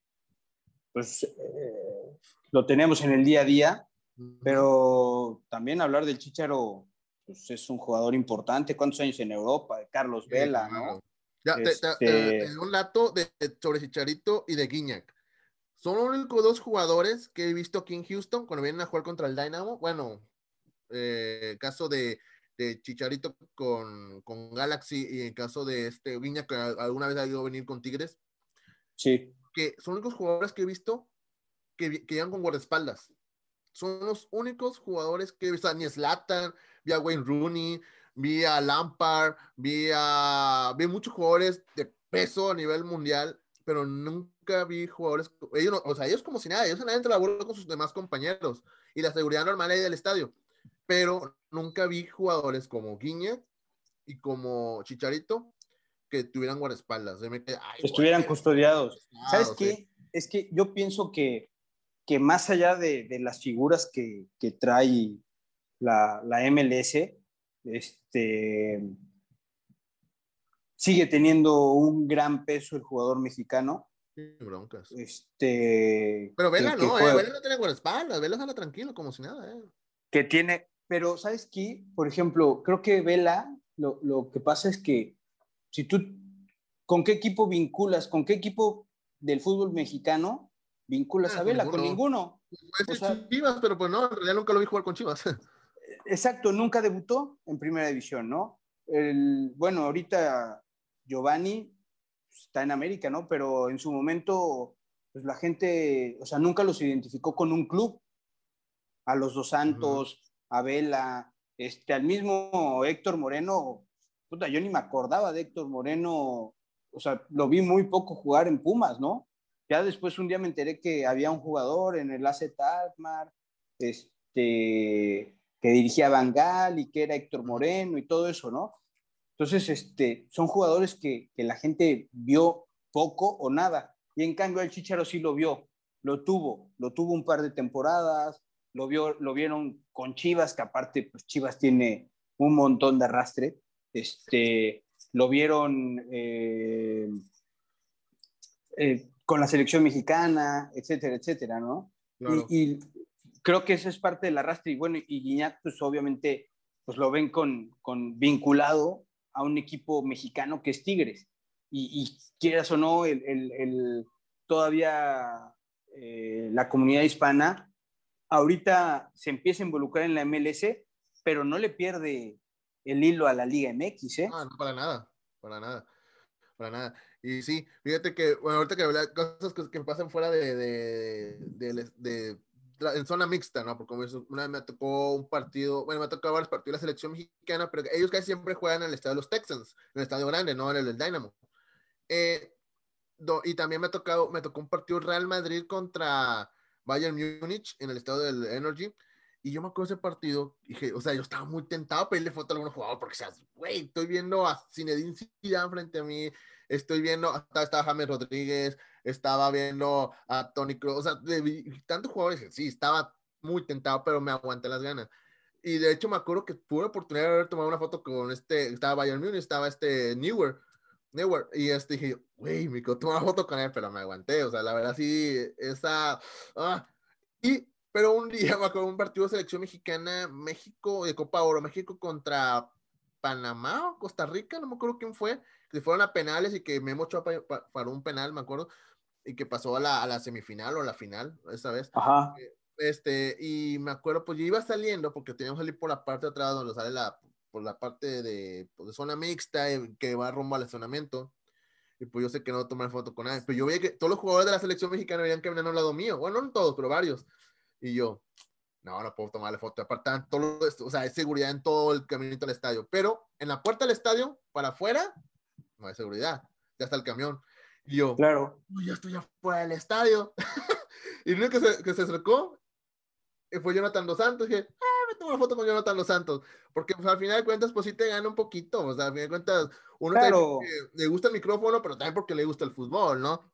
pues eh, lo tenemos en el día a día, pero también hablar del Chicharo pues es un jugador importante. ¿Cuántos años en Europa? Carlos Vela, ¿no? Ya, este... un dato de, sobre Chicharito y de Guiñac. Son los únicos dos jugadores que he visto aquí en Houston cuando vienen a jugar contra el Dynamo. Bueno, eh, caso de, de Chicharito con, con, Galaxy y en caso de este Viña que alguna vez ha ido a venir con Tigres. Sí. Que son los únicos jugadores que he visto que, que llegan con guardaespaldas. Son los únicos jugadores que he visto. Ni Slatan, vi a Wayne Rooney, vi a Lampard, vi a vi muchos jugadores de peso a nivel mundial pero nunca vi jugadores, ellos o sea, ellos como si nada, ellos andaban entre la bola con sus demás compañeros y la seguridad normal ahí del estadio, pero nunca vi jugadores como Guiña y como Chicharito que tuvieran guardaespaldas. Estuvieran custodiados. ¿Sabes qué? Es que yo pienso que, que más allá de, de las figuras que, que trae la, la, MLS, este, sigue teniendo un gran peso el jugador mexicano. broncas. Este, pero Vela no, eh, Vela no tiene guardaespaldas, Vela sale tranquilo, como si nada. Eh. Que tiene, pero ¿sabes qué? Por ejemplo, creo que Vela, lo, lo que pasa es que si tú, ¿con qué equipo vinculas? ¿Con qué equipo del fútbol mexicano vinculas ah, a Vela? Con ninguno. Chivas, pero pues no, en realidad nunca lo vi jugar con Chivas. Exacto, nunca debutó en primera división, ¿no? El, bueno, ahorita Giovanni está en América, ¿no? Pero en su momento, pues la gente, o sea, nunca los identificó con un club. A los Dos Santos, a Vela, este, al mismo Héctor Moreno, puta, yo ni me acordaba de Héctor Moreno, o sea, lo vi muy poco jugar en Pumas, ¿no? Ya después un día me enteré que había un jugador en el AZ Alkmaar, este, que dirigía Bangal y que era Héctor Moreno y todo eso, ¿no? Entonces, este, son jugadores que, que la gente vio poco o nada. Y en cambio el Chicharo sí lo vio, lo tuvo, lo tuvo un par de temporadas, lo, vio, lo vieron con Chivas, que aparte, pues Chivas tiene un montón de arrastre. Este, lo vieron eh, eh, con la selección mexicana, etcétera, etcétera, ¿no? Y, creo que eso es parte del arrastre. Y bueno, y Guiñac, pues obviamente, pues lo ven con, con vinculado a un equipo mexicano que es Tigres. Y, quieras o no, el, el, todavía eh, la comunidad hispana ahorita se empieza a involucrar en la MLS, pero no le pierde el hilo a la Liga MX, ¿eh? Ah, no, para nada, para nada, para nada. Y sí, fíjate que, bueno, ahorita que habla cosas que, que, pasan fuera de en zona mixta, ¿no? Porque una vez me tocó un partido, bueno, me tocó varios partidos de la selección mexicana, pero ellos casi siempre juegan en el estadio de los Texans, en el estadio grande, no en el del Dynamo. Eh, y también me, tocado, me tocó un partido Real Madrid contra Bayern Múnich en el estadio del Energy. Y yo me acuerdo de ese partido, dije, o sea, yo estaba muy tentado a pedirle foto a algún jugador, porque, o sea, güey, estoy viendo a Zinedine Zidane frente a mí, estoy viendo, hasta estaba James Rodríguez, estaba viendo a Tony Kroos, o sea, de, tantos jugadores, sí, estaba muy tentado, pero me aguanté las ganas. Y de hecho me acuerdo que tuve la oportunidad de haber tomado una foto con este, estaba Bayern Munich, estaba este Newer, Newer, y este dije, güey, me tomé una foto con él, pero me aguanté, o sea, la verdad sí, esa, ah, y pero un día me acuerdo un partido de selección mexicana, México, de Copa Oro, México contra Panamá o Costa Rica, no me acuerdo quién fue, que fueron a penales y que Memo Ochoa paró un penal, me acuerdo, y que pasó a la, a la semifinal o a la final esa vez. Ajá. Eh, este, y me acuerdo, pues yo iba saliendo porque teníamos que salir por la parte de atrás donde sale la, por la parte de, pues, de zona mixta eh, que va rumbo al estacionamiento. Y pues yo sé que no tomar foto con nadie. Pero yo veía que todos los jugadores de la selección mexicana venían caminando al lado mío. Bueno, no todos, pero varios. Y yo, no, no puedo tomarle foto. Aparte, todo esto, o sea, hay seguridad en todo el caminito al estadio. Pero en la puerta del estadio, para afuera, no hay seguridad. Ya está el camión. Y yo, claro. ya estoy afuera del estadio. y el único que se, que se acercó fue Jonathan Dos Santos. Y dije, ah, me tomo una foto con Jonathan Dos Santos. Porque pues, al final de cuentas, pues sí te gana un poquito. O sea, al final de cuentas, uno claro. le gusta el micrófono, pero también porque le gusta el fútbol, ¿no?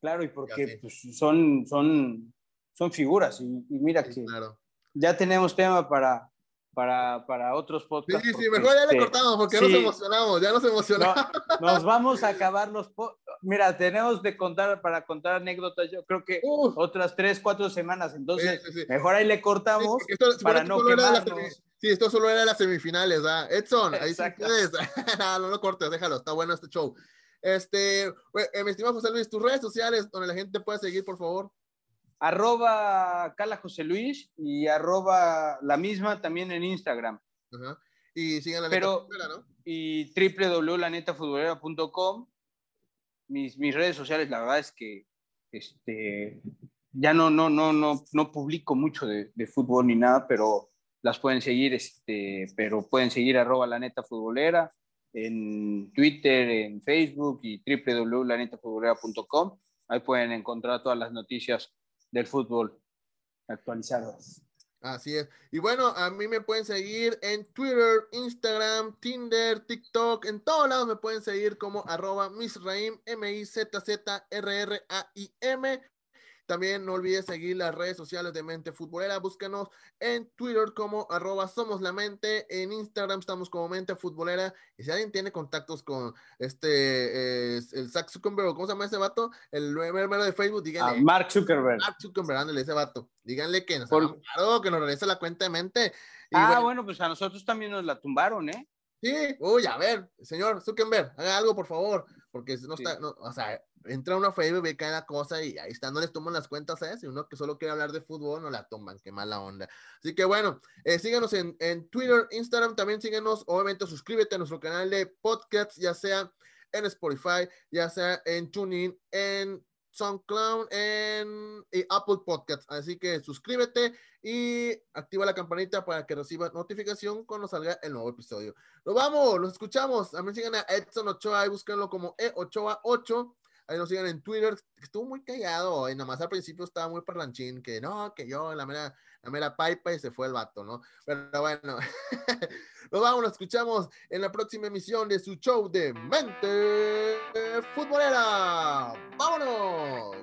Claro, y porque pues, son, son son figuras. Y, mira que ya tenemos tema para, para, para otros podcasts. Sí, sí, mejor ya le este, cortamos porque ya nos emocionamos, ya nos emocionamos. nos vamos a acabar los... Mira, tenemos de contar, para contar anécdotas, yo creo que otras tres, cuatro semanas, entonces mejor ahí le cortamos para no quemarnos. Sí, esto solo era las semifinales, ¿ah? Edson, ahí no, no lo cortes, déjalo, está bueno este show. Este, eh, mi estimado José Luis, tus redes sociales donde la gente puede seguir, por favor arroba Cala José Luis y arroba la misma también en Instagram. Y sigan la Pero, neta ¿no? Y www.lanetafutbolera.com. Mis, mis redes sociales, la verdad es que este, ya no, no, no, no, no publico mucho de, fútbol ni nada, pero las pueden seguir, este, pero pueden seguir arroba la neta futbolera en Twitter, en Facebook y www.lanetafutbolera.com. Ahí pueden encontrar todas las noticias del fútbol actualizadas. Así es. Y bueno, a mí me pueden seguir en Twitter, Instagram, Tinder, TikTok, en todos lados me pueden seguir como arroba misraim, M-I-Z-Z-R-R-A-I-M. También no olvides seguir las redes sociales de Mente Futbolera. Búscanos en Twitter como arroba Somos la Mente. En Instagram estamos como Mente Futbolera. Y si alguien tiene contactos con este, el Zach Zuckerberg, ¿cómo se llama ese vato? El número de Facebook, díganle. Ah, Mark Zuckerberg. Mark Zuckerberg, ándale, ese vato. Díganle que nos Por... que nos regrese la cuenta de Mente. ah, bueno, bueno, pues a nosotros también nos la tumbaron, ¿eh? Sí, uy, a ver, señor Zuckerberg, haga algo, por favor, porque no está, no, o sea, entra uno a Facebook, ve cada cosa y ahí está, no les toman las cuentas a ese, uno que solo quiere hablar de fútbol, no la toman, qué mala onda. Así que bueno, eh, síganos en, en, Twitter, Instagram, también síguenos, obviamente suscríbete a nuestro canal de podcasts, ya sea en Spotify, ya sea en TuneIn, en SoundCloud en Apple Podcasts. Así que suscríbete y activa la campanita para que reciba notificación cuando salga el nuevo episodio. Nos vamos, los escuchamos. También sigan a Edson Ochoa y búsquenlo como E8A8. Ahí nos sigan en Twitter. Estuvo muy callado nada más al principio estaba muy parlanchín, que no, que yo, la mera, la mera pipa y se fue el vato, ¿no? Pero bueno, nos vamos, nos escuchamos en la próxima emisión de su show de Mente Futbolera. ¡Vámonos!